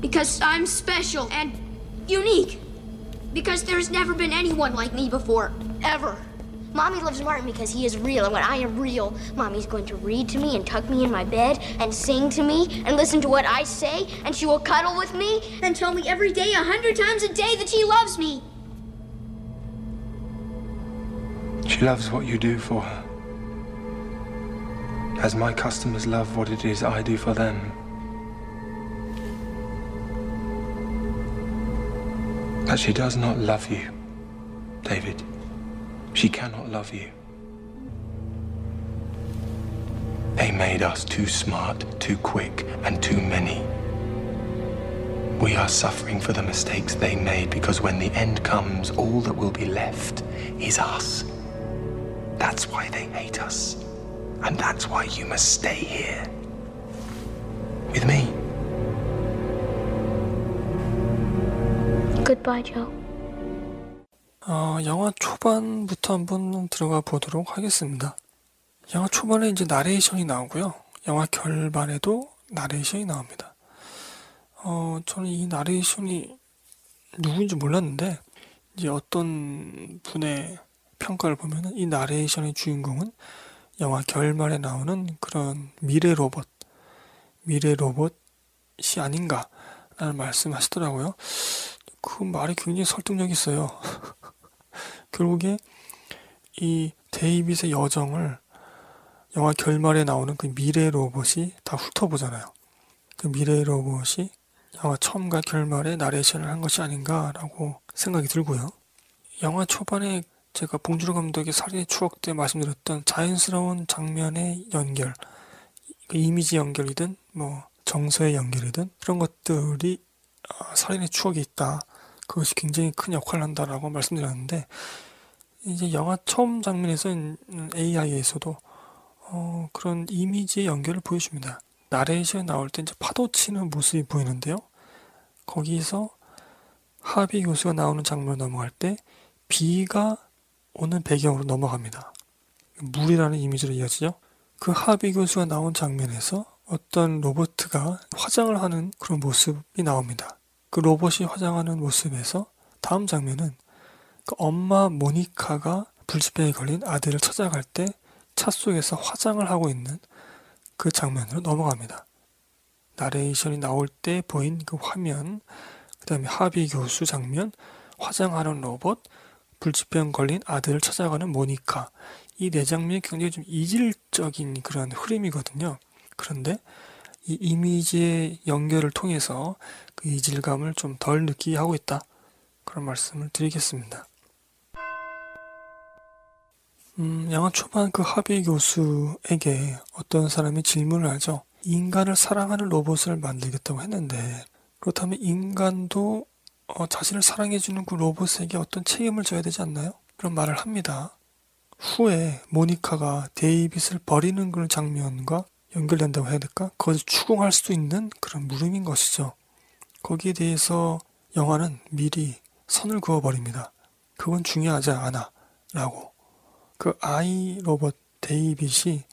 Because I'm special and unique. Because there's never been anyone like me before. Ever. Mommy loves Martin because he is real, and when I am real, Mommy's going to read to me and tuck me in my bed and sing to me and listen to what I say, and she will cuddle with me and tell me every day, a hundred times a day, that she loves me. She loves what you do for her. As my customers love what it is I do for them. But she does not love you, David. She cannot love you. They made us too smart, too quick, and too many. We are suffering for the mistakes they made because when the end comes, all that will be left is us. That's why they hate us. And that's why you must stay here. With me. Goodbye, Joe. 어, 영화 초반부터 한번 들어가 보도록 하겠습니다. 영화 초반에 이제 나레이션이 나오고요. 영화 결반에도 나레이션이 나옵니다. 어, 저는 이 나레이션이 누구인지 몰랐는데, 이제 어떤 분의 평가를 보면은 이 나레이션의 주인공은 영화 결말에 나오는 그런 미래 로봇, 미래 로봇이 아닌가라는 말씀 하시더라고요. 그 말이 굉장히 설득력 있어요. 결국에 이 데이빗의 여정을 영화 결말에 나오는 그 미래 로봇이 다 훑어보잖아요. 그 미래 로봇이 영화 처음과 결말에 나레이션을 한 것이 아닌가라고 생각이 들고요. 영화 초반에 제가 봉준호 감독의 살인의 추억 때 말씀드렸던 자연스러운 장면의 연결, 그 이미지 연결이든 뭐 정서의 연결이든 그런 것들이 아, 살인의 추억이 있다. 그것이 굉장히 큰 역할을 한다라고 말씀드렸는데 이제 영화 처음 장면에서 AI에서도 어, 그런 이미지의 연결을 보여줍니다. 나레이션에 나올 때 이제 파도 치는 모습이 보이는데요. 거기서 하비 교수가 나오는 장면을 넘어갈 때 비가 오는 배경으로 넘어갑니다. 물이라는 이미지로 이어지죠. 그 하비 교수가 나온 장면에서 어떤 로버트가 화장을 하는 그런 모습이 나옵니다. 그 로봇이 화장하는 모습에서 다음 장면은 그 엄마 모니카가 불치병에 걸린 아들을 찾아갈 때 차 속에서 화장을 하고 있는 그 장면으로 넘어갑니다. 나레이션이 나올 때 보인 그 화면, 그 다음에 하비 교수 장면, 화장하는 로봇, 불치병 걸린 아들을 찾아가는 모니카. 이 네 장면이 굉장히 좀 이질적인 그런 흐름이거든요. 그런데 이 이미지의 연결을 통해서 그 이질감을 좀 덜 느끼게 하고 있다. 그런 말씀을 드리겠습니다. 음, 영화 초반 그 하비 교수에게 어떤 사람이 질문을 하죠. 인간을 사랑하는 로봇을 만들겠다고 했는데 그렇다면 인간도 어, 자신을 사랑해주는 그 로봇에게 어떤 책임을 져야 되지 않나요? 그런 말을 합니다. 후에 모니카가 데이빗을 버리는 그런 장면과 연결된다고 해야 될까? 그것을 추궁할 수도 있는 그런 물음인 것이죠. 거기에 대해서 영화는 미리 선을 그어버립니다. 그건 중요하지 않아. 라고. 그 아이 로봇 데이빗이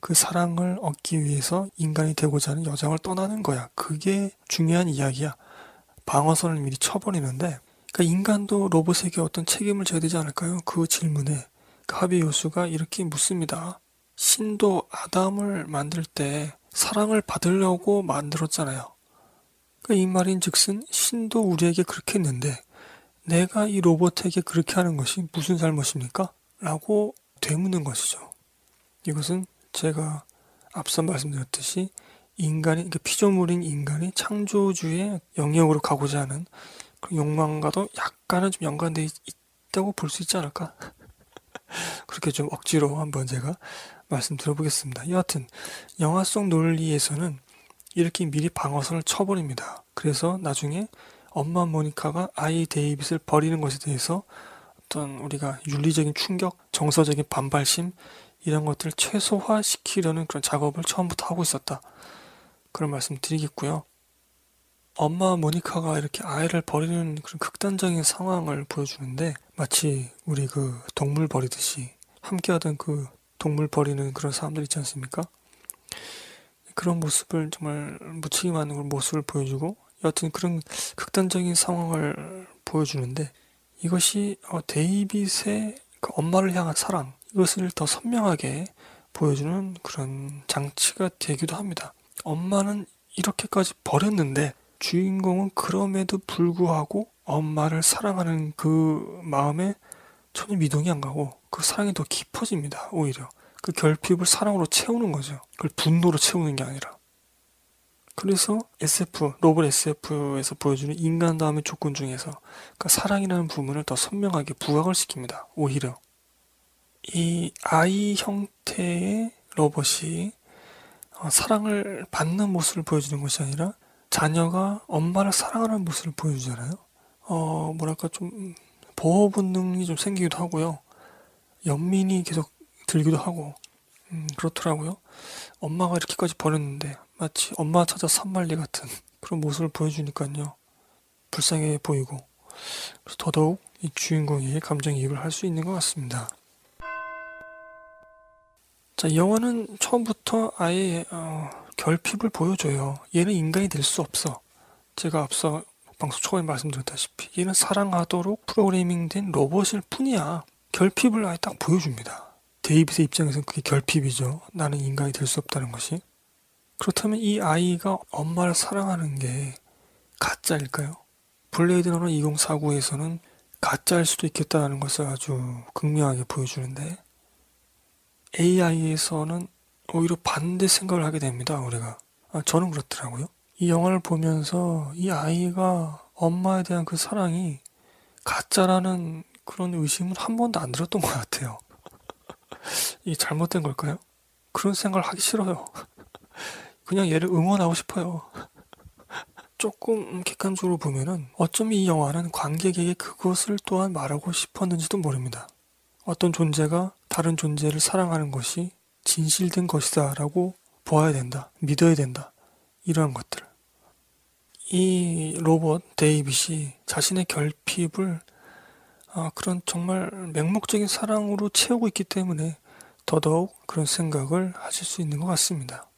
그 사랑을 얻기 위해서 인간이 되고자 하는 여정을 떠나는 거야. 그게 중요한 이야기야. 방어선을 미리 쳐버리는데, 그러니까 인간도 로봇에게 어떤 책임을 져야 되지 않을까요? 그 질문에 그 하비 요수가 이렇게 묻습니다. 신도 아담을 만들 때 사랑을 받으려고 만들었잖아요. 그러니까 이 말인 즉슨 신도 우리에게 그렇게 했는데 내가 이 로봇에게 그렇게 하는 것이 무슨 잘못입니까? 라고 되묻는 것이죠. 이것은 제가 앞서 말씀드렸듯이 인간이, 그러니까 피조물인 인간이 창조주의 영역으로 가고자 하는 그 욕망과도 약간은 좀 연관되어 있다고 볼 수 있지 않을까? 그렇게 좀 억지로 한번 제가 말씀 드려보겠습니다. 여하튼 영화 속 논리에서는 이렇게 미리 방어선을 쳐버립니다. 그래서 나중에 엄마 모니카가 아이 데이빗을 버리는 것에 대해서 어떤 우리가 윤리적인 충격, 정서적인 반발심 이런 것들을 최소화시키려는 그런 작업을 처음부터 하고 있었다. 그런 말씀 드리겠고요. 엄마 모니카가 이렇게 아이를 버리는 그런 극단적인 상황을 보여주는데 마치 우리 그 동물 버리듯이 함께하던 그 동물 버리는 그런 사람들 있지 않습니까? 그런 모습을 정말 무책임한 그런 모습을 보여주고 여하튼 그런 극단적인 상황을 보여주는데 이것이 어, 데이빗의 그 엄마를 향한 사랑 이것을 더 선명하게 보여주는 그런 장치가 되기도 합니다. 엄마는 이렇게까지 버렸는데 주인공은 그럼에도 불구하고 엄마를 사랑하는 그 마음에 전혀 미동이 안 가고 그 사랑이 더 깊어집니다. 오히려 그 결핍을 사랑으로 채우는 거죠. 그걸 분노로 채우는 게 아니라. 그래서 SF 로봇 SF에서 보여주는 인간 다음의 조건 중에서 그 사랑이라는 부분을 더 선명하게 부각을 시킵니다. 오히려 이 아이 형태의 로봇이 어, 사랑을 받는 모습을 보여주는 것이 아니라 자녀가 엄마를 사랑하는 모습을 보여주잖아요. 어 뭐랄까 좀 보호 본능이 좀 생기기도 하고요. 연민이 계속 들기도 하고 음, 그렇더라고요. 엄마가 이렇게까지 버렸는데 마치 엄마 찾아 산말리 같은 그런 모습을 보여주니까요. 불쌍해 보이고 더더욱 이 주인공이 감정이입을 할 수 있는 것 같습니다. 자, 이 영화는 처음부터 아예 어, 결핍을 보여줘요. 얘는 인간이 될 수 없어. 제가 앞서 방송 초반에 말씀드렸다시피 얘는 사랑하도록 프로그래밍된 로봇일 뿐이야. 결핍을 아예 딱 보여줍니다. 데이빗의 입장에서는 그게 결핍이죠. 나는 인간이 될 수 없다는 것이. 그렇다면 이 아이가 엄마를 사랑하는 게 가짜일까요? Blade Runner 2049에서는 가짜일 수도 있겠다는 것을 아주 극명하게 보여주는데 AI에서는 오히려 반대 생각을 하게 됩니다, 우리가. 아, 저는 그렇더라고요. 이 영화를 보면서 이 아이가 엄마에 대한 그 사랑이 가짜라는 그런 의심은 한 번도 안 들었던 것 같아요. 이게 잘못된 걸까요? 그런 생각을 하기 싫어요. 그냥 얘를 응원하고 싶어요. 조금 객관적으로 보면은 어쩜 이 영화는 관객에게 그것을 또한 말하고 싶었는지도 모릅니다. 어떤 존재가 다른 존재를 사랑하는 것이 진실된 것이다 라고 보아야 된다. 믿어야 된다. 이러한 것들. 이 로봇 데이빗이 자신의 결핍을 아, 그런 정말 맹목적인 사랑으로 채우고 있기 때문에 더더욱 그런 생각을 하실 수 있는 것 같습니다.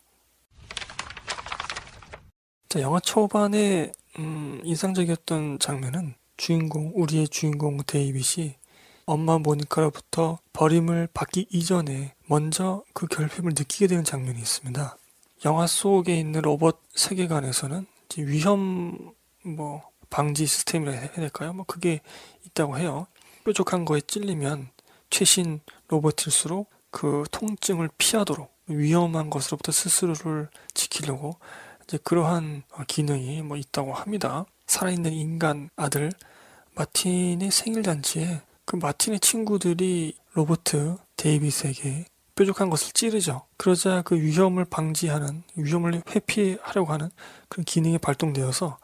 자, 영화 초반에 음, 인상적이었던 장면은 주인공, 우리의 주인공 데이빗이 엄마 모니카로부터 버림을 받기 이전에 먼저 그 결핍을 느끼게 되는 장면이 있습니다. 영화 속에 있는 로봇 세계관에서는 위험 뭐 방지 시스템이라 해야 될까요? 뭐 그게 있다고 해요. 뾰족한 거에 찔리면 최신 로봇일수록 그 통증을 피하도록 위험한 것으로부터 스스로를 지키려고 이제 그러한 기능이 뭐 있다고 합니다. 살아있는 인간 아들 마틴의 생일 잔치에 그 마틴의 친구들이 로보트 데이빗에게 뾰족한 것을 찌르죠. 그러자 그 위험을 방지하는 위험을 회피하려고 하는 그런 기능이 발동되어서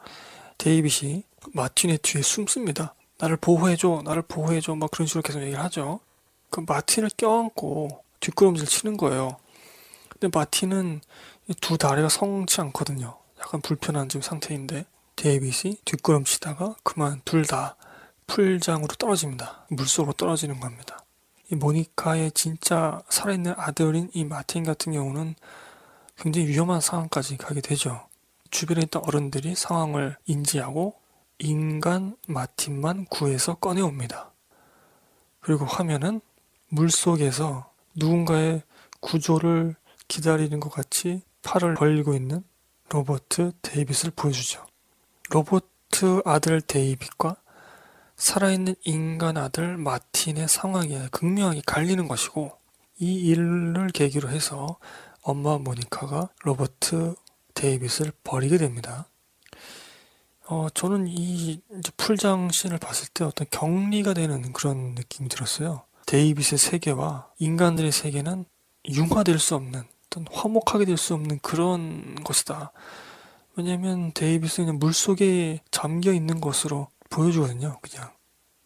데이빗이 마틴의 뒤에 숨습니다. 나를 보호해줘, 나를 보호해줘, 막 그런 식으로 계속 얘기를 하죠. 그 마틴을 껴안고 뒷걸음질 치는 거예요. 근데 마틴은 이 두 다리가 성치 않거든요. 약간 불편한 지금 상태인데 데이빗이 뒷걸음치다가 그만 둘 다 풀장으로 떨어집니다. 물속으로 떨어지는 겁니다. 이 모니카의 진짜 살아있는 아들인 이 마틴 같은 경우는 굉장히 위험한 상황까지 가게 되죠. 주변에 있던 어른들이 상황을 인지하고 인간 마틴만 구해서 꺼내옵니다. 그리고 화면은 물속에서 누군가의 구조를 기다리는 것 같이 팔을 벌리고 있는 로보트 데이빗을 보여주죠. 로보트 아들 데이빗과 살아있는 인간 아들 마틴의 상황이 극명하게 갈리는 것이고 이 일을 계기로 해서 엄마 모니카가 로보트 데이빗을 버리게 됩니다. 어, 저는 이 풀장 씬을 봤을 때 어떤 격리가 되는 그런 느낌이 들었어요. 데이빗의 세계와 인간들의 세계는 융화될 수 없는 어떤 화목하게 될 수 없는 그런 것이다. 왜냐면 데이빗은 그냥 물 속에 잠겨 있는 것으로 보여주거든요. 그냥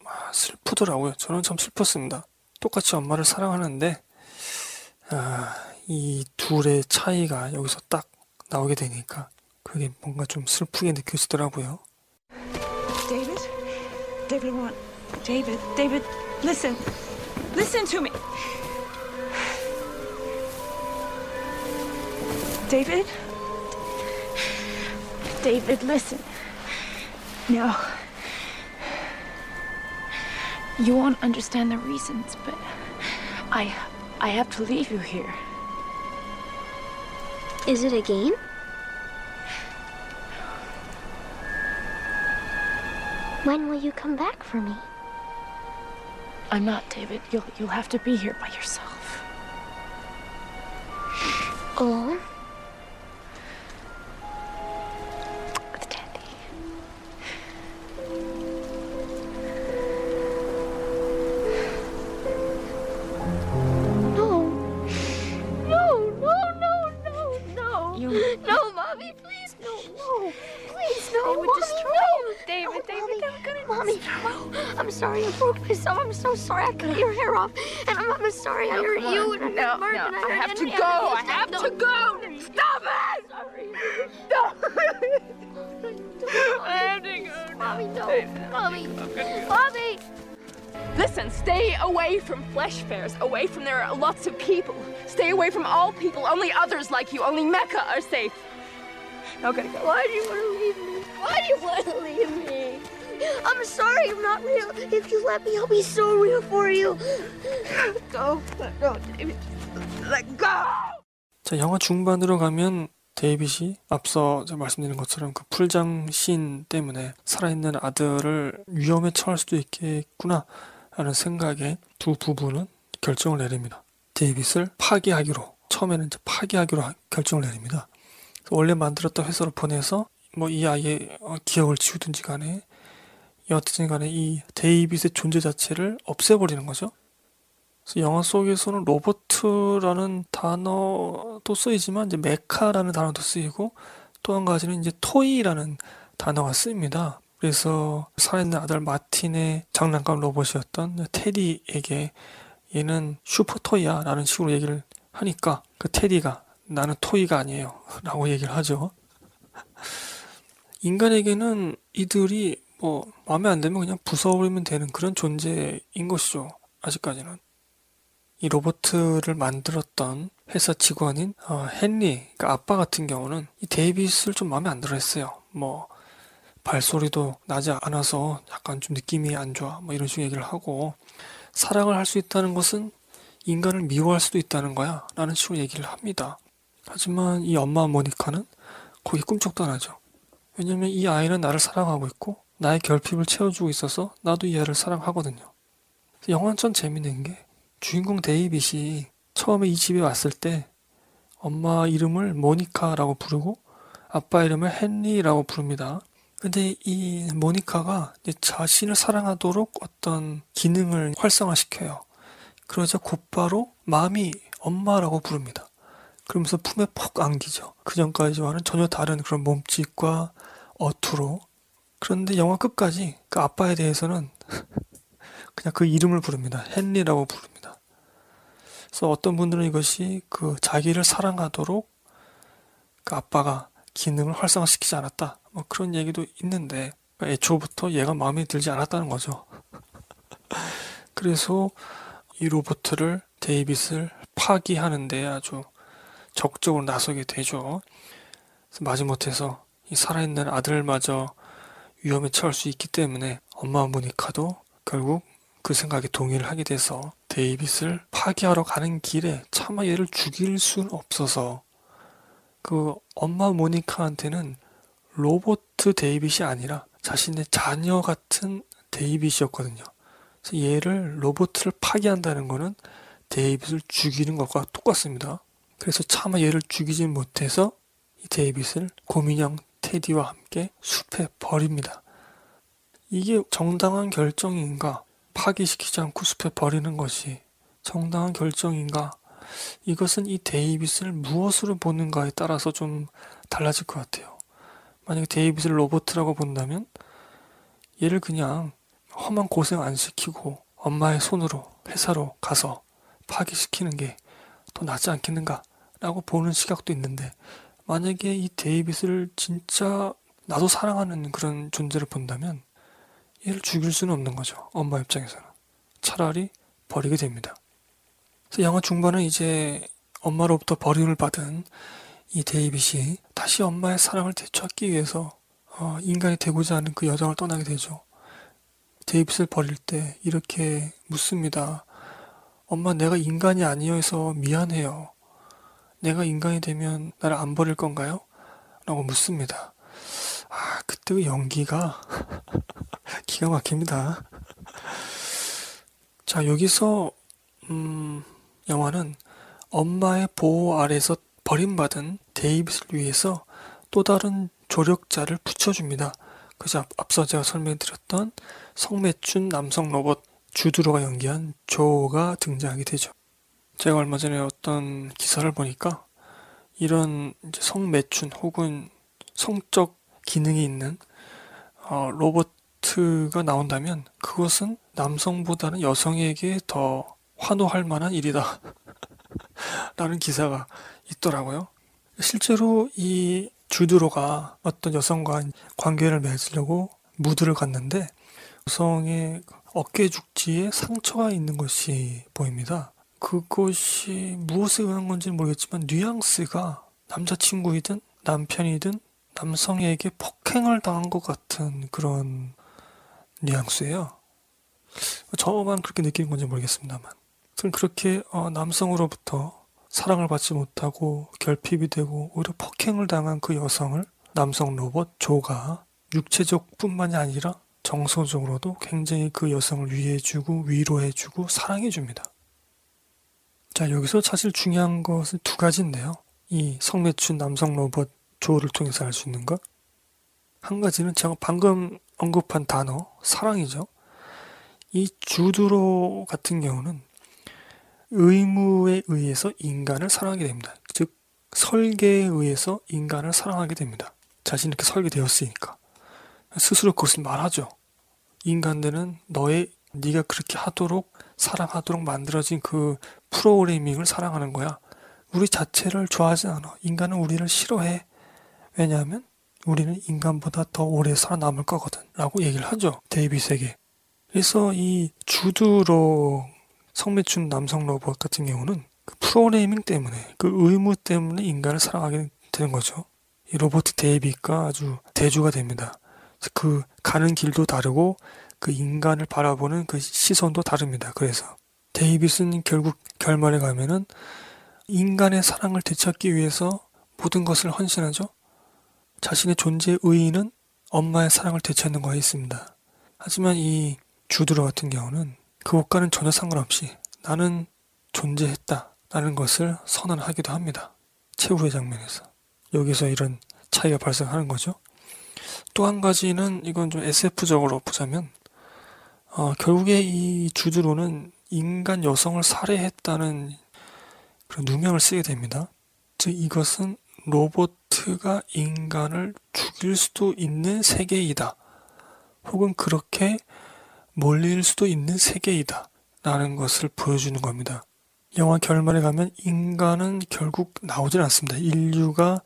아, 슬프더라고요. 저는 참 슬펐습니다. 똑같이 엄마를 사랑하는데 아, 이 둘의 차이가 여기서 딱 나오게 되니까 그게 뭔가 좀 슬프게 느껴지더라고요. David? David, want. David, David, listen. Listen to me. David? David, listen. No. You won't understand the reasons, but I I have to leave you here. Is it a game? When will you come back for me? I'm not, David. You'll you'll have to be here by yourself. Alone? No. I'm sorry I broke myself. I'm so sorry I cut your hair off. And I'm, I'm sorry I hurt come you. And No, Mark, no, and I, I hurt have to go. I I have no, to go. Stop it! Sorry. No. I have to go. Mommy, no. Mommy. Mommy. Listen, stay away from flesh fairs, away from there are lots of people. Stay away from all people. Only others like you, only Mecca are safe. Now gotta go. Why do you want to leave me? Why do you want to leave me? I'm sorry I'm not real. If you let me, I'll be so real for you. Go. Let go, David. Let go! 자, 영화 중반으로 가면 데이빗이 앞서 제가 말씀드린 것처럼 그 풀장 씬 때문에 살아있는 아들을 위험에 처할 수도 있겠구나 하는 생각에 두 부부는 결정을 내립니다. 데이빗을 파기하기로 처음에는 이제 파기하기로 하- 결정을 내립니다. 원래 만들었던 회사로 보내서 뭐 이 아이의 어, 기억을 지우든지 간에 여하튼 간에 이 데이빗의 존재 자체를 없애버리는 거죠. 영화 속에서는 로보트라는 단어도 쓰이지만 이제 mecha라는 단어도 쓰이고 또 한 가지는 이제 toy라는 단어가 쓰입니다. 그래서 살아있는 아들 마틴의 장난감 로봇이었던 테디에게 얘는 super toy야 라는 식으로 얘기를 하니까 그 테디가 나는 토이가 아니에요 라고 얘기를 하죠. 인간에게는 이들이 뭐 마음에 안 들면 그냥 부숴버리면 되는 그런 존재인 것이죠. 아직까지는. 이 로버트를 만들었던 회사 직원인 어, 헨리, 그러니까 아빠 같은 경우는 이 데이빗을 좀 마음에 안 들어 했어요. 뭐 발소리도 나지 않아서 약간 좀 느낌이 안 좋아. 뭐 이런 식으로 얘기를 하고 사랑을 할 수 있다는 것은 인간을 미워할 수도 있다는 거야. 라는 식으로 얘기를 합니다. 하지만 이 엄마 모니카는 거기 꿈쩍도 안 하죠. 왜냐면 이 아이는 나를 사랑하고 있고 나의 결핍을 채워주고 있어서 나도 이 아이를 사랑하거든요. 영화는 전 재밌는 게 주인공 데이빗이 처음에 이 집에 왔을 때 엄마 이름을 모니카라고 부르고 아빠 이름을 헨리라고 부릅니다. 근데 이 모니카가 자신을 사랑하도록 어떤 기능을 활성화시켜요. 그러자 곧바로 마음이 엄마라고 부릅니다. 그러면서 품에 푹 안기죠. 그 전까지와는 전혀 다른 그런 몸짓과 어투로. 그런데 영화 끝까지 그 아빠에 대해서는 그냥 그 이름을 부릅니다. 헨리라고 부릅니다. 그래서 어떤 분들은 이것이 그 자기를 사랑하도록 그 아빠가 기능을 활성화시키지 않았다. 뭐 그런 얘기도 있는데 애초부터 얘가 마음에 들지 않았다는 거죠. 그래서 이 로버트를 데이빗을 파기하는 데 아주 적극적으로 나서게 되죠. 마지못해서 이 살아있는 아들마저 위험에 처할 수 있기 때문에 엄마 모니카도 결국 그 생각에 동의를 하게 돼서 데이빗을 파기하러 가는 길에 차마 얘를 죽일 수는 없어서 그 엄마 모니카한테는 로보트 데이빗이 아니라 자신의 자녀 같은 데이빗이었거든요. 그래서 얘를 로보트를 파괴한다는 거는 데이빗을 죽이는 것과 똑같습니다. 그래서 차마 얘를 죽이지 못해서 이 데이빗을 곰인형 테디와 함께 숲에 버립니다. 이게 정당한 결정인가? 파괴시키지 않고 숲에 버리는 것이 정당한 결정인가? 이것은 이 데이빗을 무엇으로 보는가에 따라서 좀 달라질 것 같아요. 만약에 데이빗을 로보트라고 본다면 얘를 그냥 험한 고생 안 시키고 엄마의 손으로 회사로 가서 파괴시키는 게 더 낫지 않겠는가 라고 보는 시각도 있는데 만약에 이 데이빗을 진짜 나도 사랑하는 그런 존재로 본다면 얘를 죽일 수는 없는 거죠. 엄마 입장에서는. 차라리 버리게 됩니다. 그래서 영화 중반은 이제 엄마로부터 버림을 받은 이 데이빗이 다시 엄마의 사랑을 되찾기 위해서 어, 인간이 되고자 하는 그 여정을 떠나게 되죠. 데이빗을 버릴 때 이렇게 묻습니다. 엄마 내가 인간이 아니어서 미안해요. 내가 인간이 되면 나를 안 버릴 건가요? 라고 묻습니다. 아, 그때 그 연기가 기가 막힙니다. 자, 여기서, 음, 영화는 엄마의 보호 아래서 버림받은 데이빗을 위해서 또 다른 조력자를 붙여줍니다. 그저 앞서 제가 설명드렸던 성매춘 남성 로봇 주드로가 연기한 조가 등장하게 되죠. 제가 얼마 전에 어떤 기사를 보니까 이런 성매춘 혹은 성적 기능이 있는 어, 로봇가 나온다면 그것은 남성보다는 여성에게 더 환호할 만한 일이다. 라는 기사가 있더라고요. 실제로 이 주드로가 어떤 여성과 관계를 맺으려고 무드를 갔는데 여성의 어깨 죽지에 상처가 있는 것이 보입니다. 그것이 무엇에 의한 건지는 모르겠지만 뉘앙스가 남자친구이든 남편이든 남성에게 폭행을 당한 것 같은 그런 뉘앙스예요. 저만 그렇게 느끼는 건지 모르겠습니다만. 그렇게 어, 남성으로부터 사랑을 받지 못하고 결핍이 되고 오히려 폭행을 당한 그 여성을 남성 로봇 조가 육체적 뿐만이 아니라 정서적으로도 굉장히 그 여성을 위해주고 위로해주고 사랑해줍니다. 자, 여기서 사실 중요한 것은 두 가지인데요. 이 성매춘 남성 로봇 조를 통해서 알 수 있는 것. 한 가지는 제가 방금 언급한 단어, 사랑이죠. 이 주드로 같은 경우는 의무에 의해서 인간을 사랑하게 됩니다. 즉 설계에 의해서 인간을 사랑하게 됩니다. 자신이 이렇게 설계되었으니까 스스로 그것을 말하죠. 인간들은 너의 네가 그렇게 하도록 사랑하도록 만들어진 그 프로그래밍을 사랑하는 거야. 우리 자체를 좋아하지 않아. 인간은 우리를 싫어해. 왜냐하면 우리는 인간보다 더 오래 살아남을 거거든. 라고 얘기를 하죠. 데이빗에게. 그래서 이 주드로 성매춘 남성 로봇 같은 경우는 그 프로그래밍 때문에 그 의무 때문에 인간을 사랑하게 되는 거죠. 이 로버트 데이빗과 아주 대조가 됩니다. 그 가는 길도 다르고 그 인간을 바라보는 그 시선도 다릅니다. 그래서 데이빗은 결국 결말에 가면은 인간의 사랑을 되찾기 위해서 모든 것을 헌신하죠. 자신의 존재의 의의는 엄마의 사랑을 되찾는 거에 있습니다. 하지만 이 주드로 같은 경우는 그것과는 전혀 상관없이 나는 존재했다라는 것을 선언하기도 합니다. 최후의 장면에서. 여기서 이런 차이가 발생하는 거죠. 또 한 가지는 이건 좀 SF적으로 보자면 어, 결국에 이 주드로는 인간 여성을 살해했다는 그런 누명을 쓰게 됩니다. 즉 이것은 로보트가 인간을 죽일 수도 있는 세계이다. 혹은 그렇게 몰릴 수도 있는 세계이다. 라는 것을 보여주는 겁니다. 영화 결말에 가면 인간은 결국 나오질 않습니다. 인류가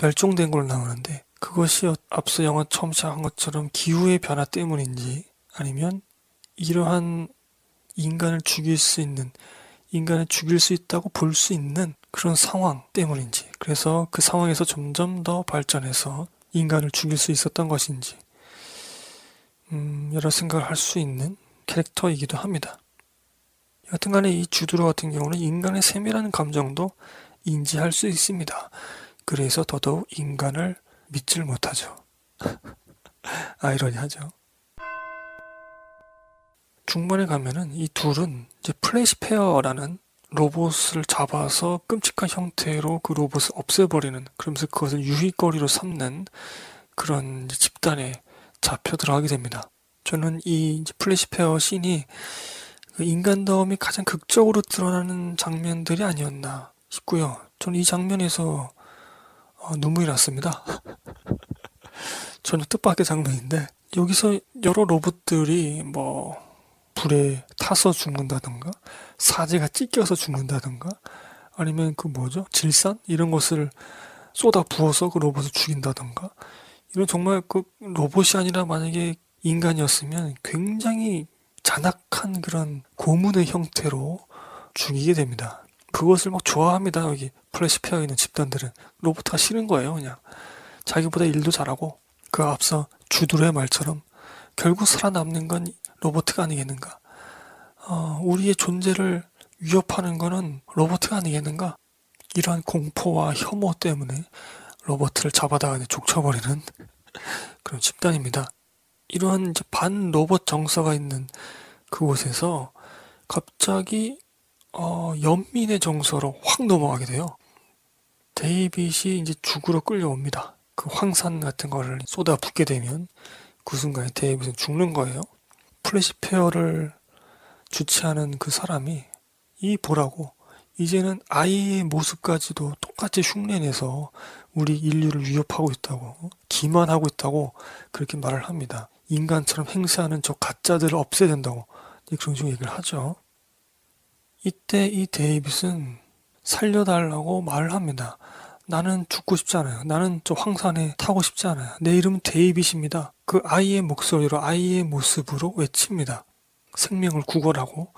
멸종된 걸로 나오는데 그것이 앞서 영화 처음 시작한 것처럼 기후의 변화 때문인지 아니면 이러한 인간을 죽일 수 있는 인간을 죽일 수 있다고 볼 수 있는 그런 상황 때문인지 그래서 그 상황에서 점점 더 발전해서 인간을 죽일 수 있었던 것인지 음, 여러 생각을 할 수 있는 캐릭터이기도 합니다. 여튼간에 이 주드로 같은 경우는 인간의 세밀한 감정도 인지할 수 있습니다. 그래서 더더욱 인간을 믿질 못하죠. 아이러니하죠. 중반에 가면은 이 둘은 이제 Flesh Fair라는 로봇을 잡아서 끔찍한 형태로 그 로봇을 없애버리는 그러면서 그것을 유희거리로 삼는 그런 집단에 잡혀 들어가게 됩니다. 저는 이 Flesh Fair 씬이 그 인간다움이 가장 극적으로 드러나는 장면들이 아니었나 싶고요. 저는 이 장면에서 어, 눈물이 났습니다. 저는 뜻밖의 장면인데 여기서 여러 로봇들이 뭐 불에 타서 죽는다던가 사지가 찢겨서 죽는다던가 아니면 그 뭐죠 질산 이런 것을 쏟아 부어서 그 로봇을 죽인다던가 이런 정말 그 로봇이 아니라 만약에 인간이었으면 굉장히 잔악한 그런 고문의 형태로 죽이게 됩니다. 그것을 막 좋아합니다. 여기 Flesh Fair 있는 집단들은 로봇가 싫은 거예요. 그냥 자기보다 일도 잘하고 그 앞서 주드의 말처럼 결국 살아남는 건 로봇가 아니겠는가? 어, 우리의 존재를 위협하는 거는 로봇가 아니겠는가? 이러한 공포와 혐오 때문에 로봇을 잡아다가 족쳐버리는 그런 집단입니다. 이러한 반 로봇 정서가 있는 그곳에서 갑자기 어, 연민의 정서로 확 넘어가게 돼요. 데이빗이 이제 죽으러 끌려옵니다. 그 황산 같은 거를 쏟아 붓게 되면 그 순간에 데이빗은 죽는 거예요. Flesh Fair를 주최하는 그 사람이 이 보라고 이제는 아이의 모습까지도 똑같이 흉내내서 우리 인류를 위협하고 있다고 기만하고 있다고 그렇게 말을 합니다. 인간처럼 행세하는 저 가짜들을 없애야 된다고 그런 식으로 얘기를 하죠. 이때 이 데이빗은 살려달라고 말을 합니다. 나는 죽고 싶지 않아요. 나는 저 황산에 타고 싶지 않아요. 내 이름은 데이빗입니다. 그 아이의 목소리로 아이의 모습으로 외칩니다. 생명을 구걸하고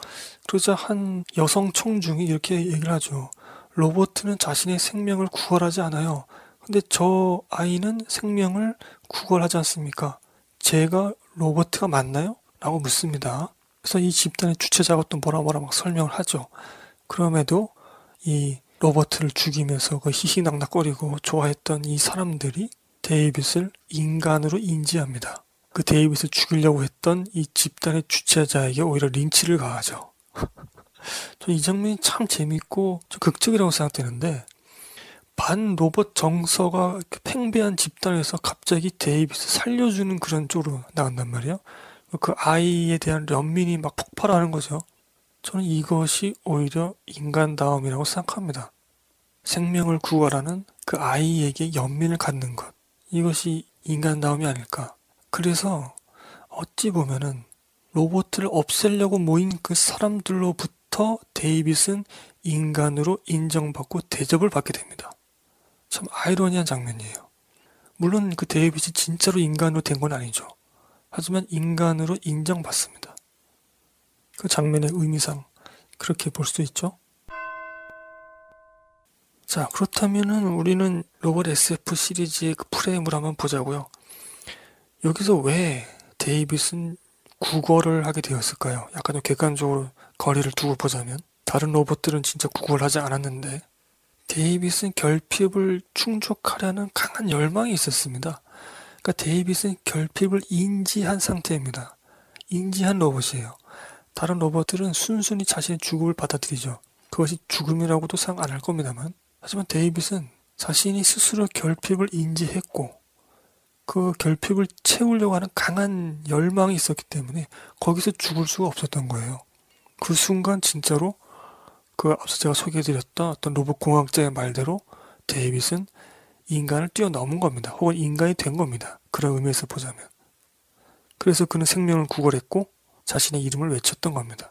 그러자 한 여성 청중이 이렇게 얘기를 하죠. 로버트는 자신의 생명을 구걸하지 않아요. 근데 저 아이는 생명을 구걸하지 않습니까? 제가 로버트가 맞나요? 라고 묻습니다. 그래서 이 집단의 주체자가 또 뭐라 뭐라 막 설명을 하죠. 그럼에도 이 로버트를 죽이면서 그 희희낙낙거리고 좋아했던 이 사람들이 데이빗을 인간으로 인지합니다. 그 데이빗을 죽이려고 했던 이 집단의 주체자에게 오히려 린치를 가하죠. 이 장면이 참 재밌고 좀 극적이라고 생각되는데 반 로봇 정서가 팽배한 집단에서 갑자기 데이빗을 살려주는 그런 쪽으로 나간단 말이에요. 그 아이에 대한 연민이 막 폭발하는 거죠. 저는 이것이 오히려 인간다움이라고 생각합니다. 생명을 구하라는 그 아이에게 연민을 갖는 것. 이것이 인간다움이 아닐까. 그래서 어찌 보면은 로봇을 없애려고 모인 그 사람들로부터 데이빗은 인간으로 인정받고 대접을 받게 됩니다. 참 아이러니한 장면이에요. 물론 그 데이빗이 진짜로 인간으로 된 건 아니죠. 하지만 인간으로 인정받습니다. 그 장면의 의미상 그렇게 볼 수 있죠. 자, 그렇다면은 우리는 로봇 SF 시리즈의 그 프레임을 한번 보자고요. 여기서 왜 데이빗은 구걸을 하게 되었을까요? 약간 좀 객관적으로 거리를 두고 보자면 다른 로봇들은 진짜 구걸을 하지 않았는데 데이빗은 결핍을 충족하려는 강한 열망이 있었습니다. 그러니까 데이빗은 결핍을 인지한 상태입니다. 인지한 로봇이에요. 다른 로봇들은 순순히 자신의 죽음을 받아들이죠. 그것이 죽음이라고도 생각 안할 겁니다만. 하지만 데이빗은 자신이 스스로 결핍을 인지했고 그 결핍을 채우려고 하는 강한 열망이 있었기 때문에 거기서 죽을 수가 없었던 거예요. 그 순간 진짜로 그 앞서 제가 소개해드렸던 어떤 로봇 공학자의 말대로 데이빗은 인간을 뛰어넘은 겁니다. 혹은 인간이 된 겁니다. 그런 의미에서 보자면. 그래서 그는 생명을 구걸했고 자신의 이름을 외쳤던 겁니다.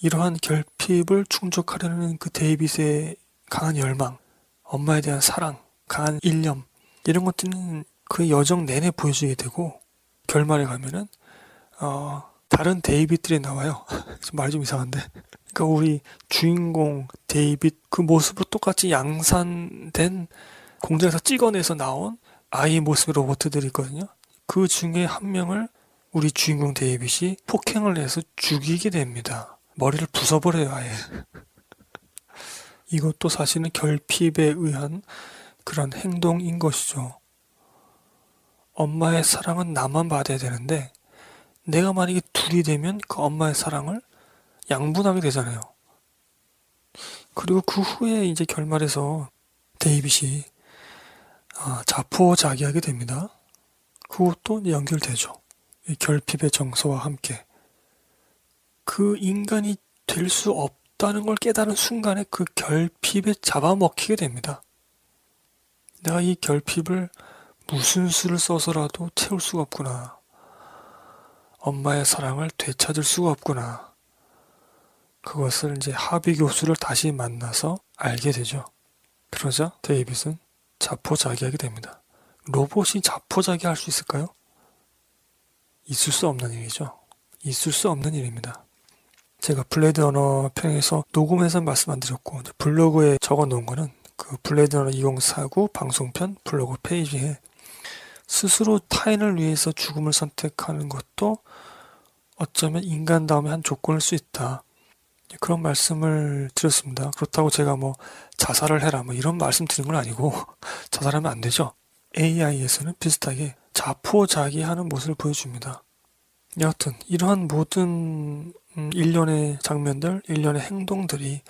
이러한 결핍을 충족하려는 그 데이빗의 강한 열망, 엄마에 대한 사랑, 강한 일념 이런 것들은 그 여정 내내 보여주게 되고 결말에 가면은 어, 다른 데이빗들이 나와요. 말이 좀 이상한데. 그러니까 우리 주인공 데이빗 그 모습으로 똑같이 양산된 공장에서 찍어내서 나온 아이 모습의 로봇들이 있거든요. 그 중에 한 명을 우리 주인공 데이빗이 폭행을 해서 죽이게 됩니다. 머리를 부숴버려요, 아예. 이것도 사실은 결핍에 의한 그런 행동인 것이죠. 엄마의 사랑은 나만 받아야 되는데, 내가 만약에 둘이 되면 그 엄마의 사랑을 양분하게 되잖아요. 그리고 그 후에 이제 결말에서 데이빗이 아, 자포자기하게 됩니다. 그것도 연결되죠. 결핍의 정서와 함께. 그 인간이 될 수 없다는 걸 깨달은 순간에 그 결핍에 잡아먹히게 됩니다. 내가 이 결핍을 무슨 수를 써서라도 채울 수가 없구나. 엄마의 사랑을 되찾을 수가 없구나. 그것을 이제 하비 교수를 다시 만나서 알게 되죠. 그러자 데이빗은 자포자기하게 됩니다. 로봇이 자포자기 할 수 있을까요? 있을 수 없는 일이죠. 있을 수 없는 일입니다. 제가 블레이드 러너 편에서 녹음해서 말씀 안 드렸고 블로그에 적어 놓은 거는 그 블레이드 러너 2049 방송편 블로그 페이지에 스스로 타인을 위해서 죽음을 선택하는 것도 어쩌면 인간다움의 한 조건일 수 있다. 그런 말씀을 드렸습니다. 그렇다고 제가 뭐 자살을 해라 뭐 이런 말씀 드린 건 아니고 자살하면 안 되죠. AI에서는 비슷하게 자포자기하는 모습을 보여줍니다. 여하튼 이러한 모든 음, 일련의 장면들, 일련의 행동들이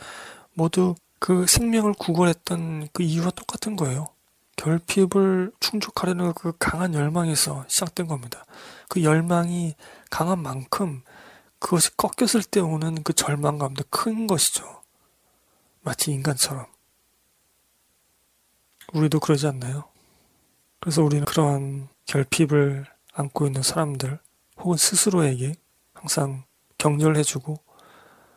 모두 그 생명을 구걸했던 그 이유와 똑같은 거예요. 결핍을 충족하려는 그 강한 열망에서 시작된 겁니다. 그 열망이 강한 만큼 그것이 꺾였을 때 오는 그 절망감도 큰 것이죠. 마치 인간처럼. 우리도 그러지 않나요? 그래서 우리는 그러한 결핍을 안고 있는 사람들 혹은 스스로에게 항상 격려해주고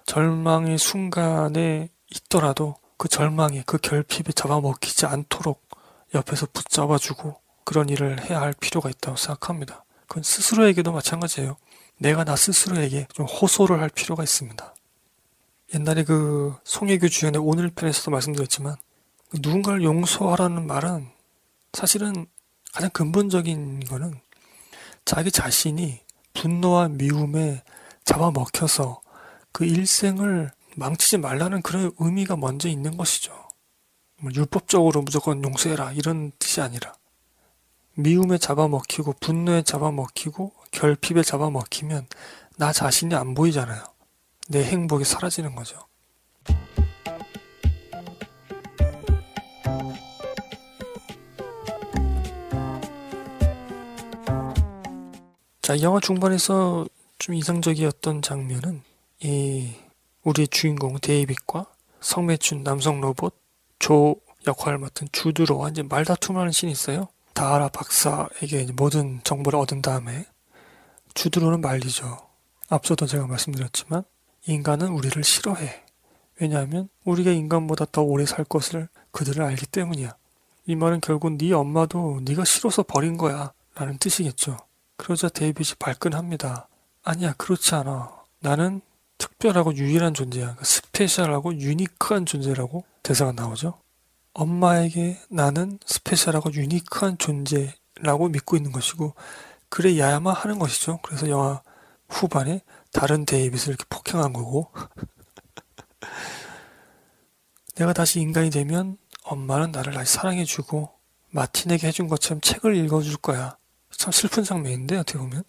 절망의 순간에 있더라도 그 절망에 그 결핍에 잡아먹히지 않도록 옆에서 붙잡아주고 그런 일을 해야 할 필요가 있다고 생각합니다. 그건 스스로에게도 마찬가지예요. 내가 나 스스로에게 좀 호소를 할 필요가 있습니다. 옛날에 그 송혜교 주연의 오늘 편에서도 말씀드렸지만 누군가를 용서하라는 말은 사실은 가장 근본적인 거는 자기 자신이 분노와 미움에 잡아먹혀서 그 일생을 망치지 말라는 그런 의미가 먼저 있는 것이죠. 뭐 율법적으로 무조건 용서해라 이런 뜻이 아니라 미움에 잡아먹히고 분노에 잡아먹히고 결핍에 잡아먹히면 나 자신이 안 보이잖아요. 내 행복이 사라지는 거죠. 자, 영화 중반에서 좀 이상적이었던 장면은 이 우리의 주인공 데이빗과 성매춘 남성 로봇 조 역할을 맡은 주드로와 이제 말다툼하는 씬이 있어요. 다알아 박사에게 모든 정보를 얻은 다음에 주드로는 말리죠. 앞서도 제가 말씀드렸지만 인간은 우리를 싫어해. 왜냐하면 우리가 인간보다 더 오래 살 것을 그들은 알기 때문이야. 이 말은 결국 네 엄마도 네가 싫어서 버린 거야 라는 뜻이겠죠. 그러자 데이빗이 발끈합니다. 아니야 그렇지 않아. 나는 특별하고 유일한 존재야. 그러니까 스페셜하고 유니크한 존재라고 대사가 나오죠. 엄마에게 나는 스페셜하고 유니크한 존재라고 믿고 있는 것이고 그래야만 하는 것이죠. 그래서 영화 후반에 다른 데이빗을 이렇게 폭행한 거고 내가 다시 인간이 되면 엄마는 나를 다시 사랑해주고 마틴에게 해준 것처럼 책을 읽어줄 거야. 참 슬픈 장면인데 어떻게 보면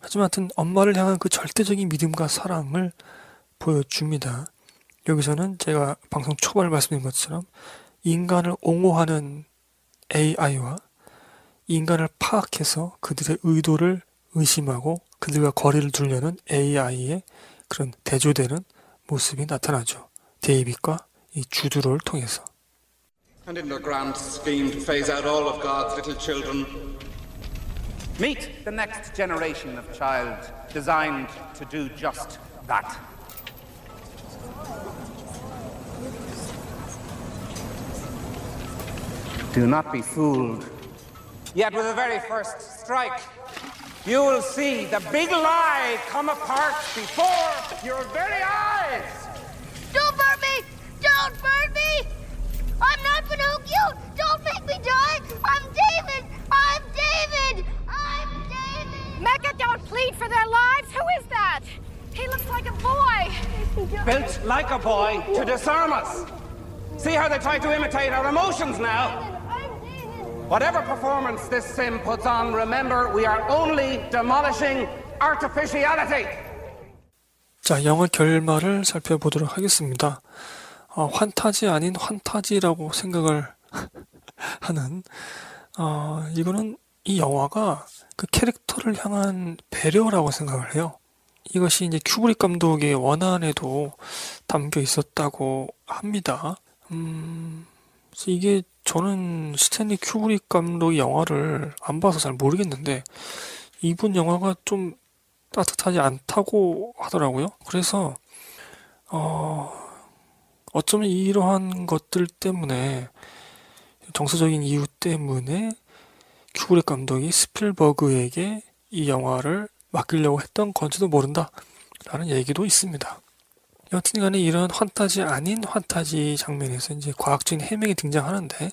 하지만 하여튼 엄마를 향한 그 절대적인 믿음과 사랑을 보여줍니다. 여기서는 제가 방송 초반에 말씀드린 것처럼 인간을 옹호하는 AI와 인간을 파악해서 그들의 의도를 의심하고 그들과 거리를 두려는 AI의 그런 대조되는 모습이 나타나죠. 데이빗과 이 주드로를 통해서. And in their grand scheme to phase out all of God's little children, Meet the next generation of child designed to do just that. Do not be fooled. Yet, with the very first strike, you will see the big lie come apart before your very eyes. Don't burn me! Don't burn me! I'm not Pinocchio! Don't make me die! I'm David! I'm David! Mecca, don't plead for their lives. Who is that? He looks like a boy. Built like a boy to disarm us. See how they try to imitate our emotions now? Whatever performance this sim puts on, remember we are only demolishing artificiality. 자, 영화 결말을 살펴보도록 하겠습니다. 어, 환타지 아닌 환타지라고 생각을 하는, 어, 이거는 이 영화가 그 캐릭터를 향한 배려라고 생각을 해요. 이것이 이제 큐브릭 감독의 원안에도 담겨 있었다고 합니다. 음, 이게 저는 스탠리 큐브릭 감독의 영화를 안 봐서 잘 모르겠는데, 이분 영화가 좀 따뜻하지 않다고 하더라고요. 그래서 어 어쩌면 이러한 것들 때문에 정서적인 이유 때문에 큐브릭 감독이 스필버그에게 이 영화를 맡기려고 했던 건지도 모른다 라는 얘기도 있습니다. 여튼 간에 이런 환타지 아닌 환타지 장면에서 이제 과학적인 해명이 등장하는데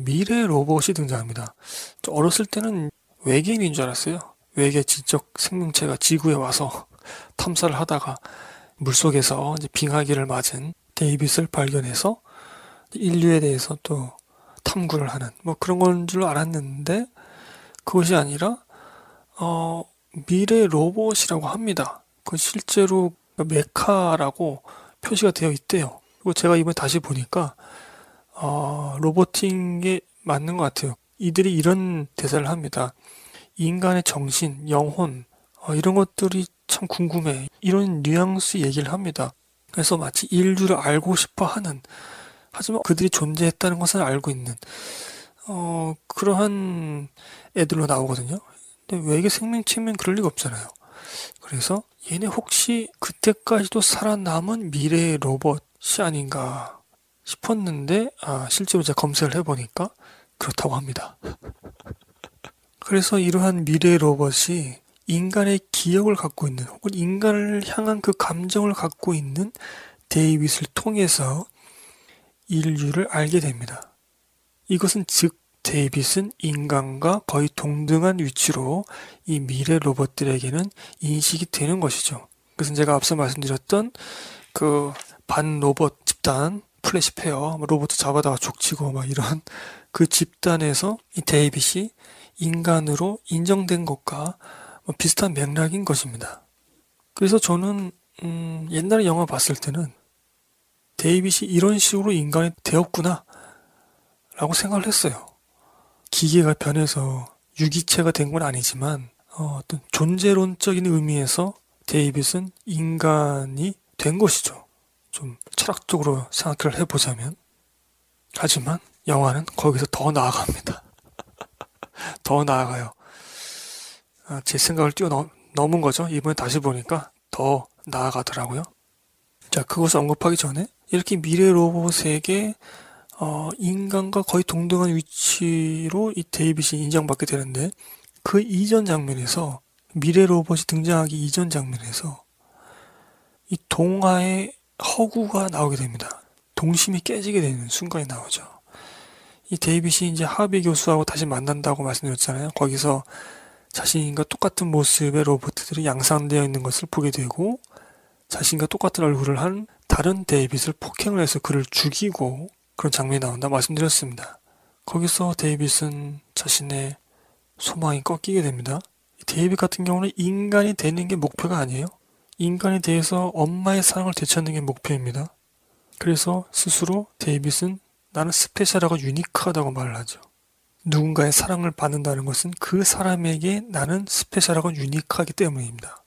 미래 로봇이 등장합니다. 저 어렸을 때는 외계인인 줄 알았어요. 외계 지적 생명체가 지구에 와서 탐사를 하다가 물속에서 빙하기를 맞은 데이빗을 발견해서 인류에 대해서 또 탐구를 하는 뭐 그런 건 줄 알았는데 그것이 아니라 어 미래 로봇이라고 합니다. 그 실제로 메카라고 표시가 되어 있대요. 그리고 제가 이번에 다시 보니까 어 로보팅에 맞는 것 같아요. 이들이 이런 대사를 합니다. 인간의 정신, 영혼, 어, 이런 것들이 참 궁금해. 이런 뉘앙스 얘기를 합니다. 그래서 마치 인류를 알고 싶어 하는, 하지만 그들이 존재했다는 것을 알고 있는, 어, 그러한 애들로 나오거든요. 근데 외계 생명체면 그럴 리가 없잖아요. 그래서 얘네 혹시 그때까지도 살아남은 미래의 로봇이 아닌가 싶었는데, 아, 실제로 제가 검색을 해보니까 그렇다고 합니다. 그래서 이러한 미래 로봇이 인간의 기억을 갖고 있는 혹은 인간을 향한 그 감정을 갖고 있는 데이빗을 통해서 인류를 알게 됩니다. 이것은 즉 데이빗은 인간과 거의 동등한 위치로 이 미래 로봇들에게는 인식이 되는 것이죠. 그것은 제가 앞서 말씀드렸던 그 반 로봇 집단 Flesh Fair 로봇 잡아다가 족치고 막 이런 그 집단에서 이 데이빗이 인간으로 인정된 것과 뭐 비슷한 맥락인 것입니다. 그래서 저는 음, 옛날에 영화 봤을 때는 데이빗이 이런 식으로 인간이 되었구나 라고 생각을 했어요. 기계가 변해서 유기체가 된 건 아니지만 어, 어떤 존재론적인 의미에서 데이빗은 인간이 된 것이죠. 좀 철학적으로 생각을 해보자면 하지만 영화는 거기서 더 나아갑니다. 더 나아가요. 아, 제 생각을 뛰어넘은 거죠. 이번에 다시 보니까 더 나아가더라고요. 자, 그것을 언급하기 전에 이렇게 미래 로봇에게 어, 인간과 거의 동등한 위치로 이 데이빗이 인정받게 되는데 그 이전 장면에서 미래 로봇이 등장하기 이전 장면에서 이 동화의 허구가 나오게 됩니다. 동심이 깨지게 되는 순간이 나오죠. 이 데이빗이 이제 하비 교수하고 다시 만난다고 말씀드렸잖아요. 거기서 자신과 똑같은 모습의 로봇들이 양산되어 있는 것을 보게 되고 자신과 똑같은 얼굴을 한 다른 데이빗을 폭행을 해서 그를 죽이고 그런 장면이 나온다 말씀드렸습니다. 거기서 데이빗은 자신의 소망이 꺾이게 됩니다. 데이빗 같은 경우는 인간이 되는 게 목표가 아니에요. 인간에 대해서 엄마의 사랑을 되찾는 게 목표입니다. 그래서 스스로 데이빗은 나는 special하고 unique하다고 말을 하죠. 누군가의 사랑을 받는다는 것은 그 사람에게 나는 special하고 unique하기 때문입니다.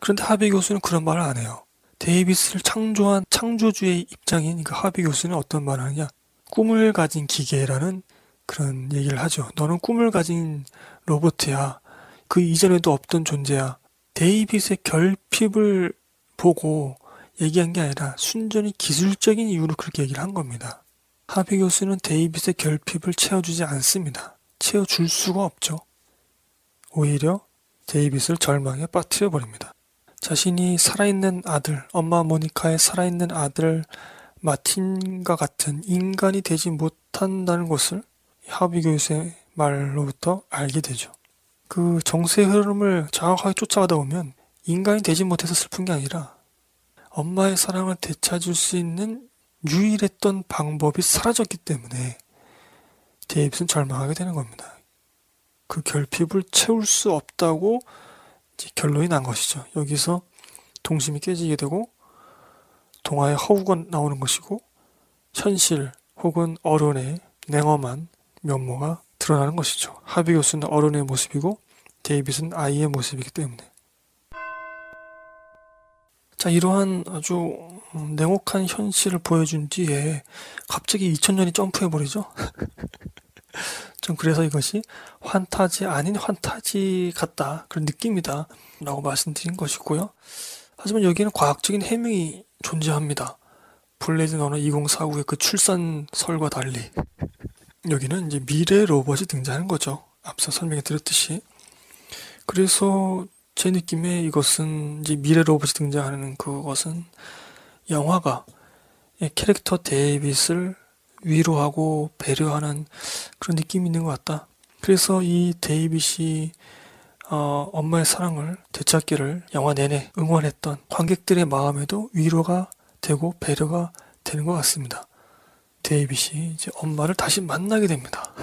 그런데 하비 교수는 그런 말을 안 해요. 데이빗을 창조한 창조주의 입장인 그 하비 교수는 어떤 말을 하냐? 꿈을 가진 기계라는 그런 얘기를 하죠. 너는 꿈을 가진 로봇이야. 그 이전에도 없던 존재야. 데이빗의 결핍을 보고 얘기한 게 아니라 순전히 기술적인 이유로 그렇게 얘기를 한 겁니다. 하비 교수는 데이빗의 결핍을 채워주지 않습니다. 채워줄 수가 없죠. 오히려 데이빗을 절망에 빠뜨려 버립니다. 자신이 살아있는 아들, 엄마 모니카의 살아있는 아들 마틴과 같은 인간이 되지 못한다는 것을 하비 교수의 말로부터 알게 되죠. 그 정세의 흐름을 정확하게 쫓아가다 보면 인간이 되지 못해서 슬픈 게 아니라 엄마의 사랑을 되찾을 수 있는 유일했던 방법이 사라졌기 때문에 데이빗은 절망하게 되는 겁니다. 그 결핍을 채울 수 없다고 결론이 난 것이죠. 여기서 동심이 깨지게 되고 동화의 허우가 나오는 것이고 현실 혹은 어른의 냉엄한 면모가 드러나는 것이죠. 하비 교수는 어른의 모습이고 데이빗은 아이의 모습이기 때문에 자 이러한 아주 냉혹한 현실을 보여준 뒤에 갑자기 2000년이 점프해버리죠. 좀 그래서 이것이 환타지 아닌 환타지 같다 그런 느낌이다 라고 말씀드린 것이고요. 하지만 여기에는 과학적인 해명이 존재합니다. 블레이드 너너 2049의 그 출산설과 달리 여기는 이제 미래 로봇이 등장하는 거죠. 앞서 설명해 드렸듯이. 그래서 제 느낌에 이것은 이제 미래 로봇이 등장하는 그것은 영화가 캐릭터 데이빗을 위로하고 배려하는 그런 느낌이 있는 것 같다. 그래서 이 데이빗이 어, 엄마의 사랑을 되찾기를 영화 내내 응원했던 관객들의 마음에도 위로가 되고 배려가 되는 것 같습니다. 데이빗이 이제 엄마를 다시 만나게 됩니다.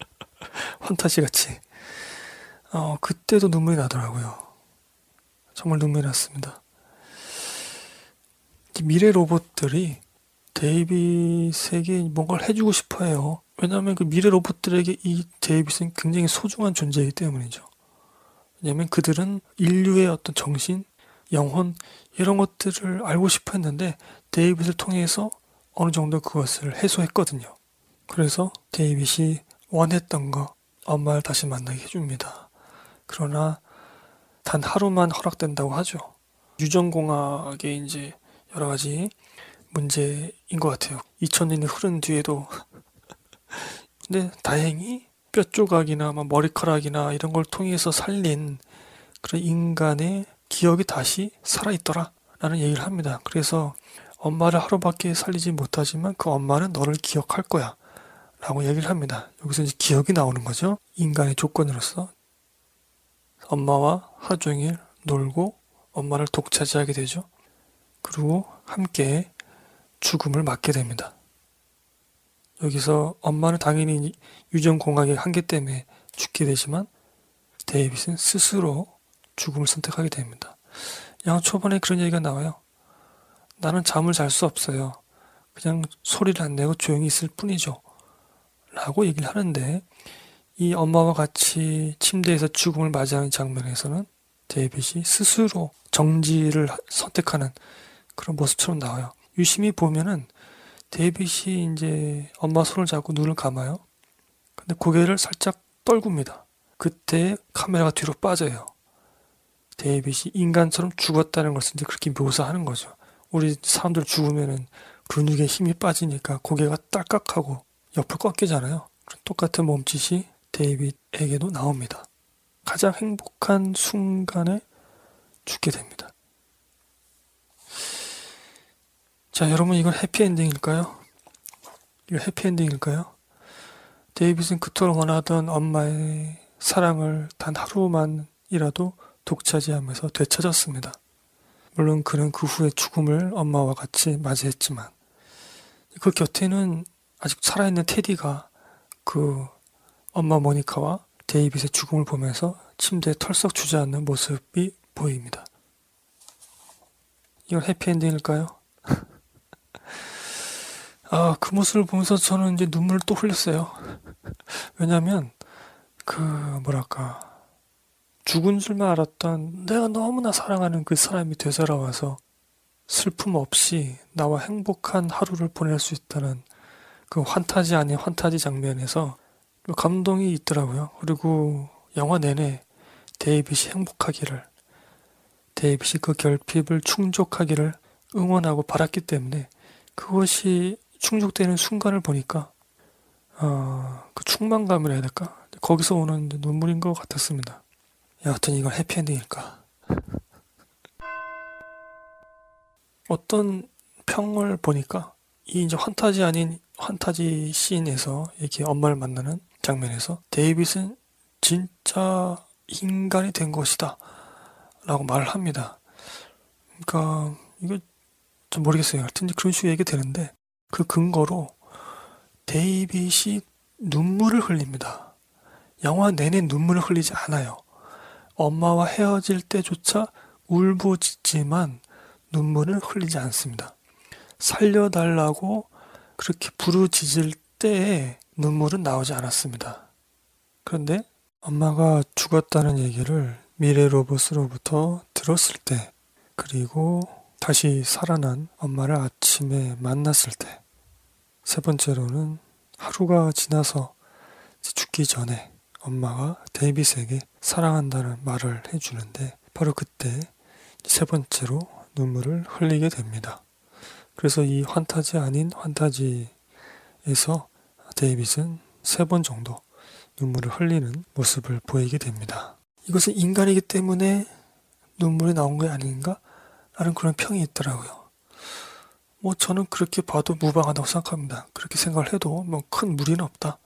환타지 같이. 어, 그때도 눈물이 나더라고요. 정말 눈물이 났습니다. 미래 로봇들이 데이빗에게 뭔가를 해주고 싶어 해요. 왜냐하면 그 미래 로봇들에게 이 데이빗은 굉장히 소중한 존재이기 때문이죠. 왜냐면 그들은 인류의 어떤 정신, 영혼 이런 것들을 알고 싶어 했는데 데이빗을 통해서 어느 정도 그것을 해소했거든요. 그래서 데이빗이 원했던 거 엄마를 다시 만나게 해줍니다. 그러나 단 하루만 허락된다고 하죠. 유전공학의 이제 여러 가지 문제인 것 같아요. 2000년이 흐른 뒤에도 근데 다행히 뼈 조각이나 머리카락이나 이런 걸 통해서 살린 그런 인간의 기억이 다시 살아있더라 라는 얘기를 합니다. 그래서 엄마를 하루밖에 살리지 못하지만 그 엄마는 너를 기억할 거야 라고 얘기를 합니다. 여기서 이제 기억이 나오는 거죠. 인간의 조건으로서 엄마와 하루 종일 놀고 엄마를 독차지하게 되죠. 그리고 함께 죽음을 맞게 됩니다. 여기서 엄마는 당연히 유전공학의 한계 때문에 죽게 되지만 데이빗은 스스로 죽음을 선택하게 됩니다. 양 초반에 그런 얘기가 나와요. 나는 잠을 잘 수 없어요. 그냥 소리를 안 내고 조용히 있을 뿐이죠. 라고 얘기를 하는데 이 엄마와 같이 침대에서 죽음을 맞이하는 장면에서는 데이빗이 스스로 정지를 선택하는 그런 모습처럼 나와요. 유심히 보면은 데이빗이 이제 엄마 손을 잡고 눈을 감아요. 근데 고개를 살짝 떨굽니다. 그때 카메라가 뒤로 빠져요. 데이빗이 인간처럼 죽었다는 것을 이제 그렇게 묘사하는 거죠. 우리 사람들 죽으면은 근육에 힘이 빠지니까 고개가 딸깍하고 옆으로 꺾이잖아요. 똑같은 몸짓이 데이빗에게도 나옵니다. 가장 행복한 순간에 죽게 됩니다. 자, 여러분 이건 해피엔딩일까요? 이거 해피엔딩일까요? 데이빗은 그토록 원하던 엄마의 사랑을 단 하루만이라도 독차지하면서 되찾았습니다. 물론 그는 그 후에 죽음을 엄마와 같이 맞이했지만 그 곁에는 아직 살아있는 테디가 그 엄마 모니카와 데이빗의 죽음을 보면서 침대에 털썩 주저앉는 모습이 보입니다. 이건 해피엔딩일까요? 아, 그 모습을 보면서 저는 이제 눈물을 또 흘렸어요. 왜냐면 그 뭐랄까 죽은 줄만 알았던 내가 너무나 사랑하는 그 사람이 되살아와서 슬픔 없이 나와 행복한 하루를 보낼 수 있다는 그 환타지 아닌 환타지 장면에서 감동이 있더라고요. 그리고 영화 내내 데이빗이 행복하기를 데이빗이 그 결핍을 충족하기를 응원하고 바랐기 때문에 그것이 충족되는 순간을 보니까 어, 그 충만감이라 해야 될까? 거기서 오는 눈물인 것 같았습니다. 여하튼 이건 해피엔딩일까? 어떤 평을 보니까 이 이제 환타지 아닌 환타지 씬에서 이렇게 엄마를 만나는 장면에서 데이빗은 진짜 인간이 된 것이다 라고 말을 합니다. 그러니까 이거 좀 모르겠어요. 하여튼 그런 식으로 얘기 되는데 그 근거로 데이빗이 눈물을 흘립니다. 영화 내내 눈물을 흘리지 않아요. 엄마와 헤어질 때조차 울부짖지만 눈물을 흘리지 않습니다. 살려달라고 그렇게 부르짖을 때에 눈물은 나오지 않았습니다. 그런데 엄마가 죽었다는 얘기를 미래 로봇으로부터 들었을 때, 그리고 다시 살아난 엄마를 아침에 만났을 때, 세 번째로는 하루가 지나서 죽기 전에 엄마가 데이빗에게 사랑한다는 말을 해주는데, 바로 그때 세 번째로 눈물을 흘리게 됩니다. 그래서 이 환타지 아닌 환타지에서 데이빗은 세 번 정도 눈물을 흘리는 모습을 보이게 됩니다. 이것은 인간이기 때문에 눈물이 나온 게 아닌가? 라는 그런 평이 있더라고요. 뭐 저는 그렇게 봐도 무방하다고 생각합니다. 그렇게 생각을 해도 뭐 큰 무리는 없다.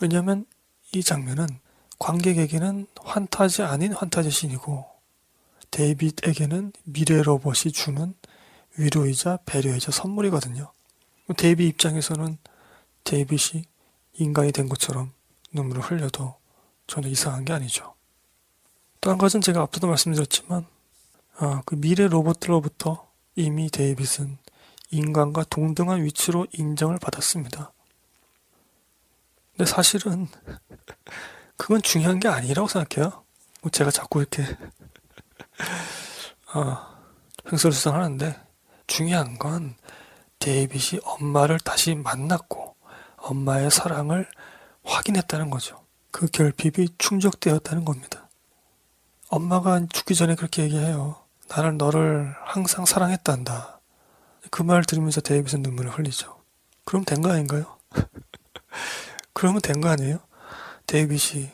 왜냐하면 이 장면은 관객에게는 환타지 아닌 환타지 신이고 데이빗에게는 미래 로봇이 주는 위로이자 배려이자 선물이거든요. 데이빗 입장에서는 데이빗이 인간이 된 것처럼 눈물을 흘려도 전혀 이상한 게 아니죠. 또 한 가지는 제가 앞서도 말씀드렸지만 아, 그 미래 로봇들로부터 이미 데이빗은 인간과 동등한 위치로 인정을 받았습니다. 근데 사실은 그건 중요한 게 아니라고 생각해요. 뭐 제가 자꾸 이렇게 아, 횡설수설하는데 중요한 건 데이빗이 엄마를 다시 만났고 엄마의 사랑을 확인했다는 거죠. 그 결핍이 충족되었다는 겁니다. 엄마가 죽기 전에 그렇게 얘기해요. 나는 너를 항상 사랑했단다. 그 말 들으면서 데이빗은 눈물을 흘리죠. 그럼 된 거 아닌가요? 그러면 된 거 아니에요? 데이빗이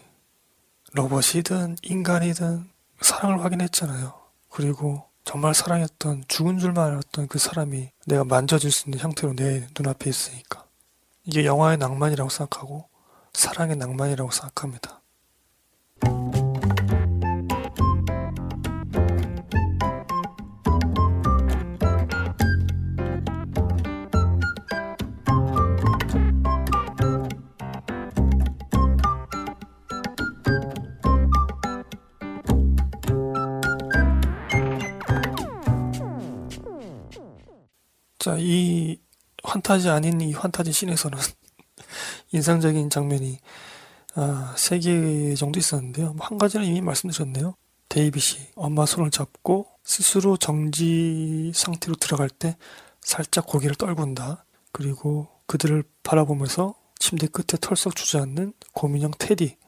로봇이든 인간이든 사랑을 확인했잖아요. 그리고 정말 사랑했던 죽은 줄만 알았던 그 사람이 내가 만져질 수 있는 형태로 내 눈앞에 있으니까 이게 영화의 낭만이라고 생각하고 사랑의 낭만이라고 생각합니다. 자, 이 환타지 아닌 이 환타지 씬에서는 인상적인 장면이 아, 세개 정도 있었는데요. 뭐한 가지는 이미 말씀드렸네요. 데이빗이 엄마 손을 잡고 스스로 정지 상태로 들어갈 때 살짝 고개를 떨군다. 그리고 그들을 바라보면서 침대 끝에 털썩 주저앉는 고민형 테디.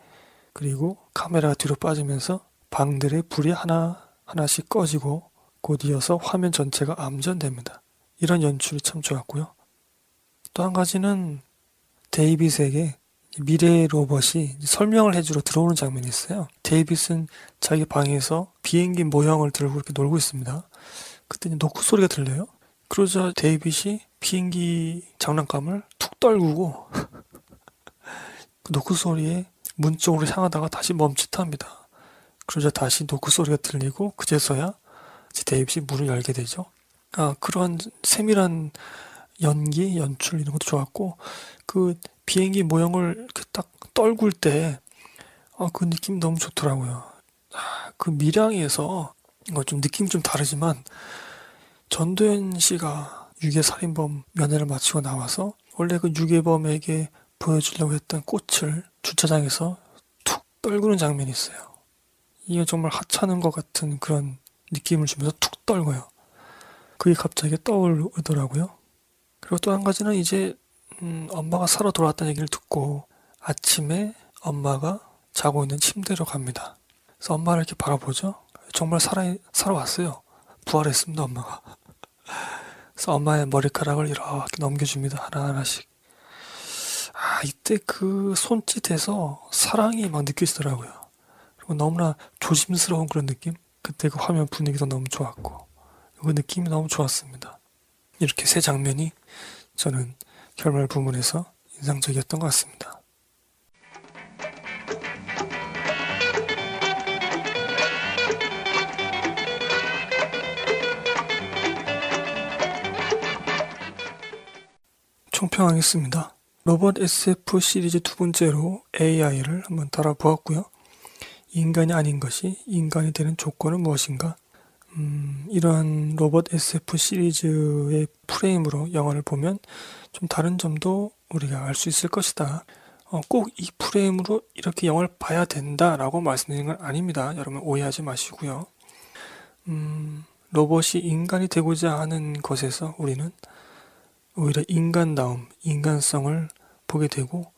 그리고 카메라가 뒤로 빠지면서 방들의 불이 하나 하나씩 꺼지고 곧 이어서 화면 전체가 암전됩니다. 이런 연출이 참 좋았고요. 또 한 가지는 데이빗에게 미래 로봇이 설명을 해주러 들어오는 장면이 있어요. 데이빗은 자기 방에서 비행기 모형을 들고 이렇게 놀고 있습니다. 그때 노크 소리가 들려요. 그러자 데이빗이 비행기 장난감을 툭 떨구고 그 노크 소리에 문 쪽으로 향하다가 다시 멈칫합니다. 그러자 다시 노크 소리가 들리고 그제서야 데이빗이 문을 열게 되죠. 아, 그러한 세밀한 연기, 연출 이런 것도 좋았고 그 비행기 모형을 딱 떨굴 때 아, 그 느낌 너무 좋더라고요. 아, 그 밀양에서 이거 좀 느낌 좀 다르지만 전도연 씨가 유괴 살인범 면회를 마치고 나와서 원래 그 유괴범에게 보여주려고 했던 꽃을 주차장에서 툭 떨구는 장면이 있어요. 이게 정말 하찮은 것 같은 그런 느낌을 주면서 툭 떨고요. 그게 갑자기 떠오르더라고요. 그리고 또 한 가지는 이제 음, 엄마가 살아 돌아왔다는 얘기를 듣고 아침에 엄마가 자고 있는 침대로 갑니다. 그래서 엄마를 이렇게 바라보죠. 정말 살아 살아왔어요. 부활했습니다, 엄마가. 그래서 엄마의 머리카락을 이렇게 넘겨줍니다. 하나 하나씩. 아, 이때 그 손짓에서 사랑이 막 느껴지더라고요. 그리고 너무나 조심스러운 그런 느낌? 그때 그 화면 분위기도 너무 좋았고, 그 느낌이 너무 좋았습니다. 이렇게 세 장면이 저는 결말 부분에서 인상적이었던 것 같습니다. 총평하겠습니다. 로봇 SF 시리즈 두 번째로 AI를 한번 달아보았고요. 인간이 아닌 것이 인간이 되는 조건은 무엇인가? 음, 이러한 로봇 SF 시리즈의 프레임으로 영화를 보면 좀 다른 점도 우리가 알 수 있을 것이다. 어, 꼭 이 프레임으로 이렇게 영화를 봐야 된다라고 말씀드리는 건 아닙니다. 여러분 오해하지 마시고요. 음, 로봇이 인간이 되고자 하는 것에서 우리는 오히려 인간다움, 인간성을 보게 되고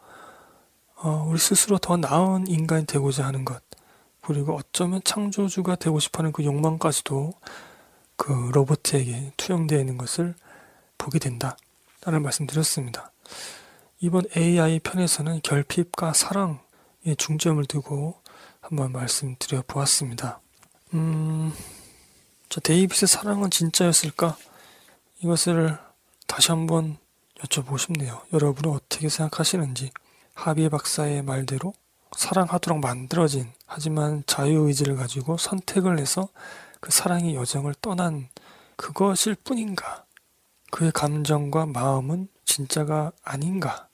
어, 우리 스스로 더 나은 인간이 되고자 하는 것 그리고 어쩌면 창조주가 되고 싶어하는 그 욕망까지도 그 로봇에게 투영되어 있는 것을 보게 된다. 라는 말씀드렸습니다. 이번 AI 편에서는 결핍과 사랑에 중점을 두고 한번 말씀드려 보았습니다. 음, 자, 데이빗의 사랑은 진짜였을까? 이것을 다시 한번 여쭤보고 싶네요. 여러분은 어떻게 생각하시는지. 하비의 박사의 말대로 사랑하도록 만들어진 하지만 자유의지를 가지고 선택을 해서 그 사랑의 여정을 떠난 그것일 뿐인가? 그의 감정과 마음은 진짜가 아닌가?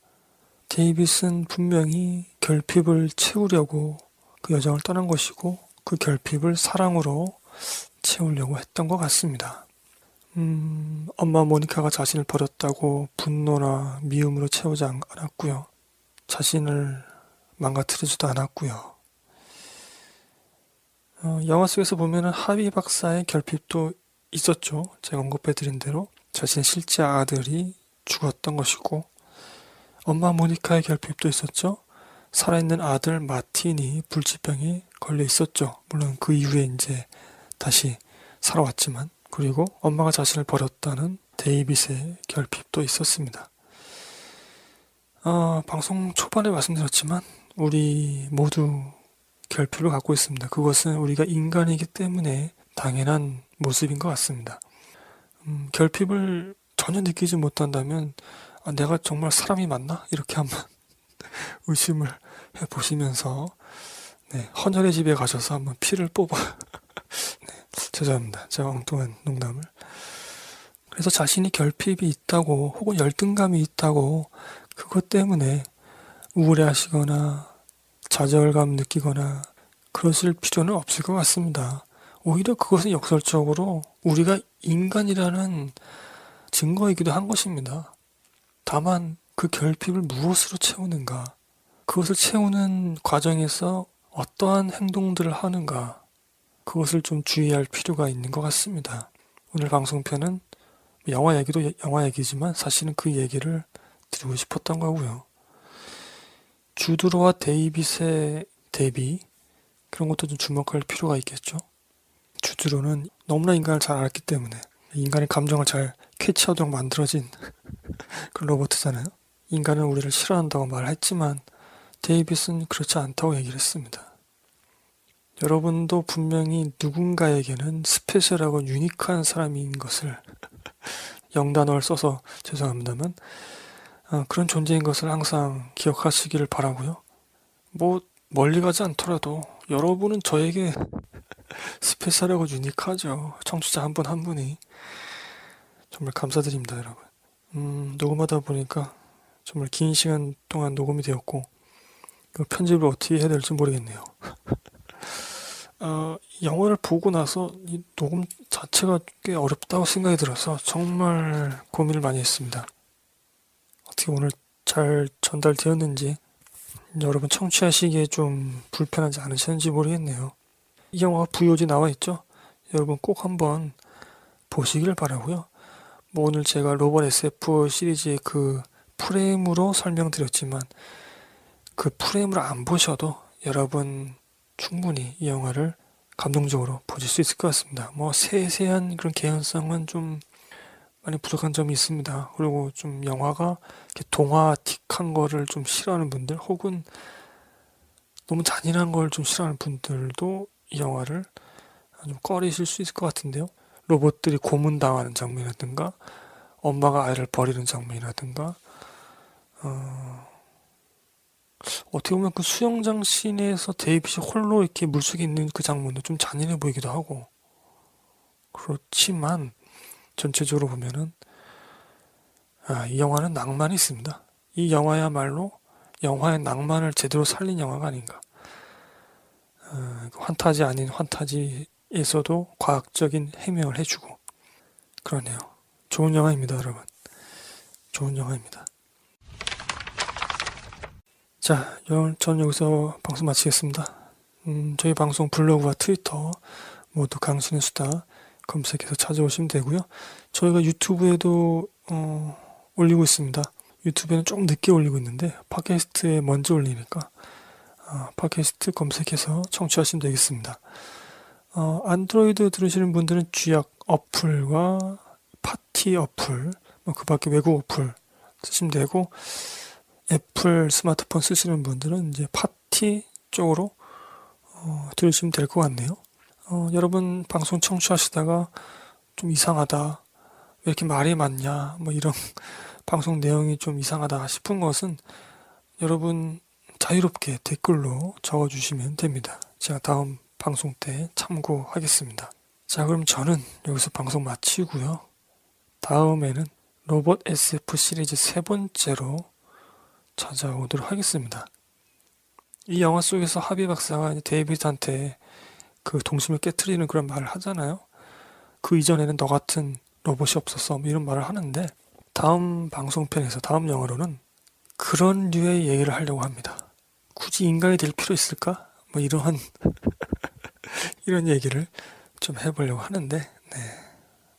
데이빗은 분명히 결핍을 채우려고 그 여정을 떠난 것이고 그 결핍을 사랑으로 채우려고 했던 것 같습니다. 음, 엄마 모니카가 자신을 버렸다고 분노나 미움으로 채우지 않았고요. 자신을 망가뜨리지도 않았고요. 어, 영화 속에서 보면은 하비 박사의 결핍도 있었죠. 제가 언급해드린 대로 자신의 실제 아들이 죽었던 것이고 엄마 모니카의 결핍도 있었죠. 살아있는 아들 마틴이 불치병에 걸려 있었죠. 물론 그 이후에 이제 다시 살아왔지만 그리고 엄마가 자신을 버렸다는 데이빗의 결핍도 있었습니다. 어, 방송 초반에 말씀드렸지만 우리 모두 결핍을 갖고 있습니다. 그것은 우리가 인간이기 때문에 당연한 모습인 것 같습니다. 음, 결핍을 전혀 느끼지 못한다면 아, 내가 정말 사람이 맞나? 이렇게 한번 의심을 해 보시면서 네, 헌혈의 집에 가셔서 한번 피를 뽑아 네, 죄송합니다. 제가 엉뚱한 농담을 그래서 자신이 결핍이 있다고 혹은 열등감이 있다고 그것 때문에 우울해하시거나 좌절감 느끼거나 그러실 필요는 없을 것 같습니다. 오히려 그것은 역설적으로 우리가 인간이라는 증거이기도 한 것입니다. 다만 그 결핍을 무엇으로 채우는가, 그것을 채우는 과정에서 어떠한 행동들을 하는가, 그것을 좀 주의할 필요가 있는 것 같습니다. 오늘 방송편은 영화 얘기도 영화 얘기지만 사실은 그 얘기를 드리고 싶었던 거고요. 주드로와 데이빗의 대비 그런 것도 좀 주목할 필요가 있겠죠. 주드로는 너무나 인간을 잘 알았기 때문에 인간의 감정을 잘 캐치하도록 만들어진 그런 로봇이잖아요. 인간은 우리를 싫어한다고 말했지만 데이빗은 그렇지 않다고 얘기를 했습니다. 여러분도 분명히 누군가에게는 스페셜하고 유니크한 사람인 것을 영단어를 써서 죄송합니다만 어, 그런 존재인 것을 항상 기억하시기를 바라고요. 뭐 멀리 가지 않더라도 여러분은 저에게 스페셜하고 유니크하죠. 청취자 한 분한 분이 정말 감사드립니다, 여러분. 음, 녹음하다 보니까 정말 긴 시간 동안 녹음이 되었고 그 편집을 어떻게 해야 될지 모르겠네요. 어, 영화를 보고 나서 이 녹음 자체가 꽤 어렵다고 생각이 들어서 정말 고민을 많이 했습니다. 어떻게 오늘 잘 전달되었는지 여러분 청취하시기에 좀 불편하지 않으셨는지 모르겠네요. 이 영화가 VOD 나와 있죠? 여러분 꼭 한번 보시길 바라고요. 뭐 오늘 제가 로봇 SF 시리즈의 그 프레임으로 설명드렸지만 그 프레임을 안 보셔도 여러분 충분히 이 영화를 감동적으로 보실 수 있을 것 같습니다. 뭐 세세한 그런 개연성은 좀 많이 부족한 점이 있습니다. 그리고 좀 영화가 동화틱한 거를 좀 싫어하는 분들 혹은 너무 잔인한 걸 좀 싫어하는 분들도 이 영화를 좀 꺼리실 수 있을 것 같은데요. 로봇들이 고문당하는 장면이라든가 엄마가 아이를 버리는 장면이라든가 어, 어떻게 보면 그 수영장 씬에서 데이빗이 홀로 이렇게 물속에 있는 그 장면도 좀 잔인해 보이기도 하고 그렇지만 전체적으로 보면은 아, 이 영화는 낭만이 있습니다. 이 영화야말로 영화의 낭만을 제대로 살린 영화가 아닌가. 어, 환타지 아닌 환타지에서도 과학적인 해명을 해주고 그러네요. 좋은 영화입니다, 여러분. 좋은 영화입니다. 자, 전 여기서 방송 마치겠습니다. 음, 저희 방송 블로그와 트위터 모두 강신의 수다 검색해서 찾아오시면 되고요. 저희가 유튜브에도 어, 올리고 있습니다. 유튜브에는 좀 늦게 올리고 있는데 팟캐스트에 먼저 올리니까 어, 팟캐스트 검색해서 청취하시면 되겠습니다. 어, 안드로이드 들으시는 분들은 쥐약 어플과 파티 어플, 뭐 그 밖에 외국 어플 쓰시면 되고 애플 스마트폰 쓰시는 분들은 이제 파티 쪽으로 어, 들으시면 될 것 같네요. 어, 여러분 방송 청취하시다가 좀 이상하다. 왜 이렇게 말이 많냐. 뭐 이런 방송 내용이 좀 이상하다 싶은 것은 여러분 자유롭게 댓글로 적어주시면 됩니다. 제가 다음 방송 때 참고하겠습니다. 자, 그럼 저는 여기서 방송 마치고요. 다음에는 로봇 SF 시리즈 세 번째로 찾아오도록 하겠습니다. 이 영화 속에서 하비 박사가 데이비드한테 그 동심을 깨뜨리는 그런 말을 하잖아요. 그 이전에는 너 같은 로봇이 없었어. 뭐 이런 말을 하는데 다음 방송편에서 다음 영화로는 그런 류의 얘기를 하려고 합니다. 굳이 인간이 될 필요 있을까? 뭐 이러한 이런 얘기를 좀 해보려고 하는데 네.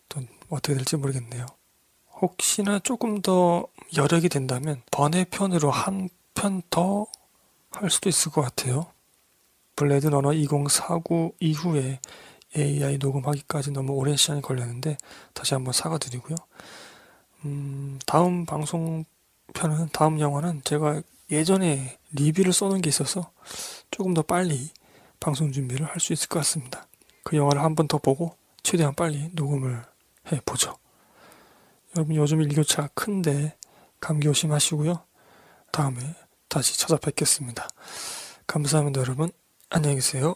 또 어떻게 될지 모르겠네요. 혹시나 조금 더 여력이 된다면 번외편으로 한 편 더 할 수도 있을 것 같아요. 블레이드 러너 2049 이후에 AI 녹음하기까지 너무 오랜 시간이 걸렸는데 다시 한번 사과드리고요. 음, 다음 방송 편은 다음 영화는 제가 예전에 리뷰를 써놓은 게 있어서 조금 더 빨리 방송 준비를 할 수 있을 것 같습니다. 그 영화를 한 번 더 보고 최대한 빨리 녹음을 해 보죠. 여러분 요즘 일교차 큰데 감기 조심하시고요. 다음에 다시 찾아뵙겠습니다. 감사합니다 여러분. 안녕히 계세요.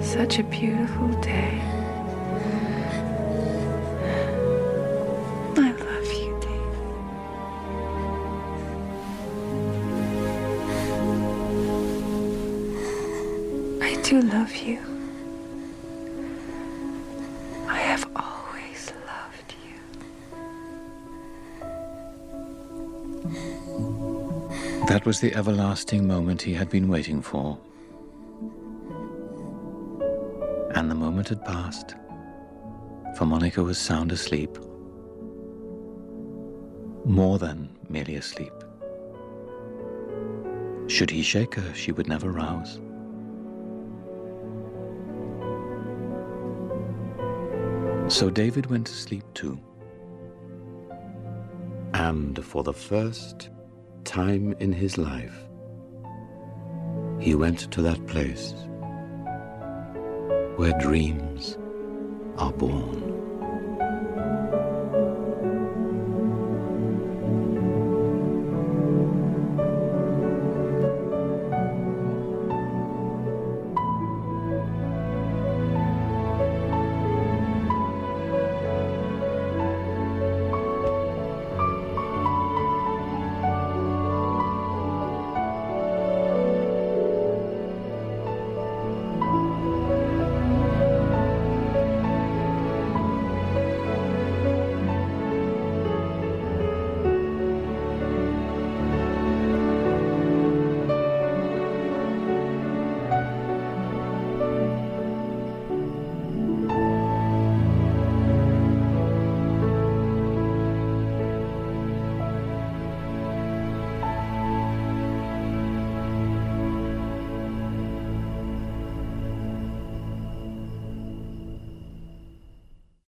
Such a beautiful day. I love you, Dave. I do love you. That was the everlasting moment he had been waiting for. And the moment had passed, for Monica was sound asleep. More than merely asleep. Should he shake her, she would never rouse. So David went to sleep too. And for the first time in his life, he went to that place where dreams are born.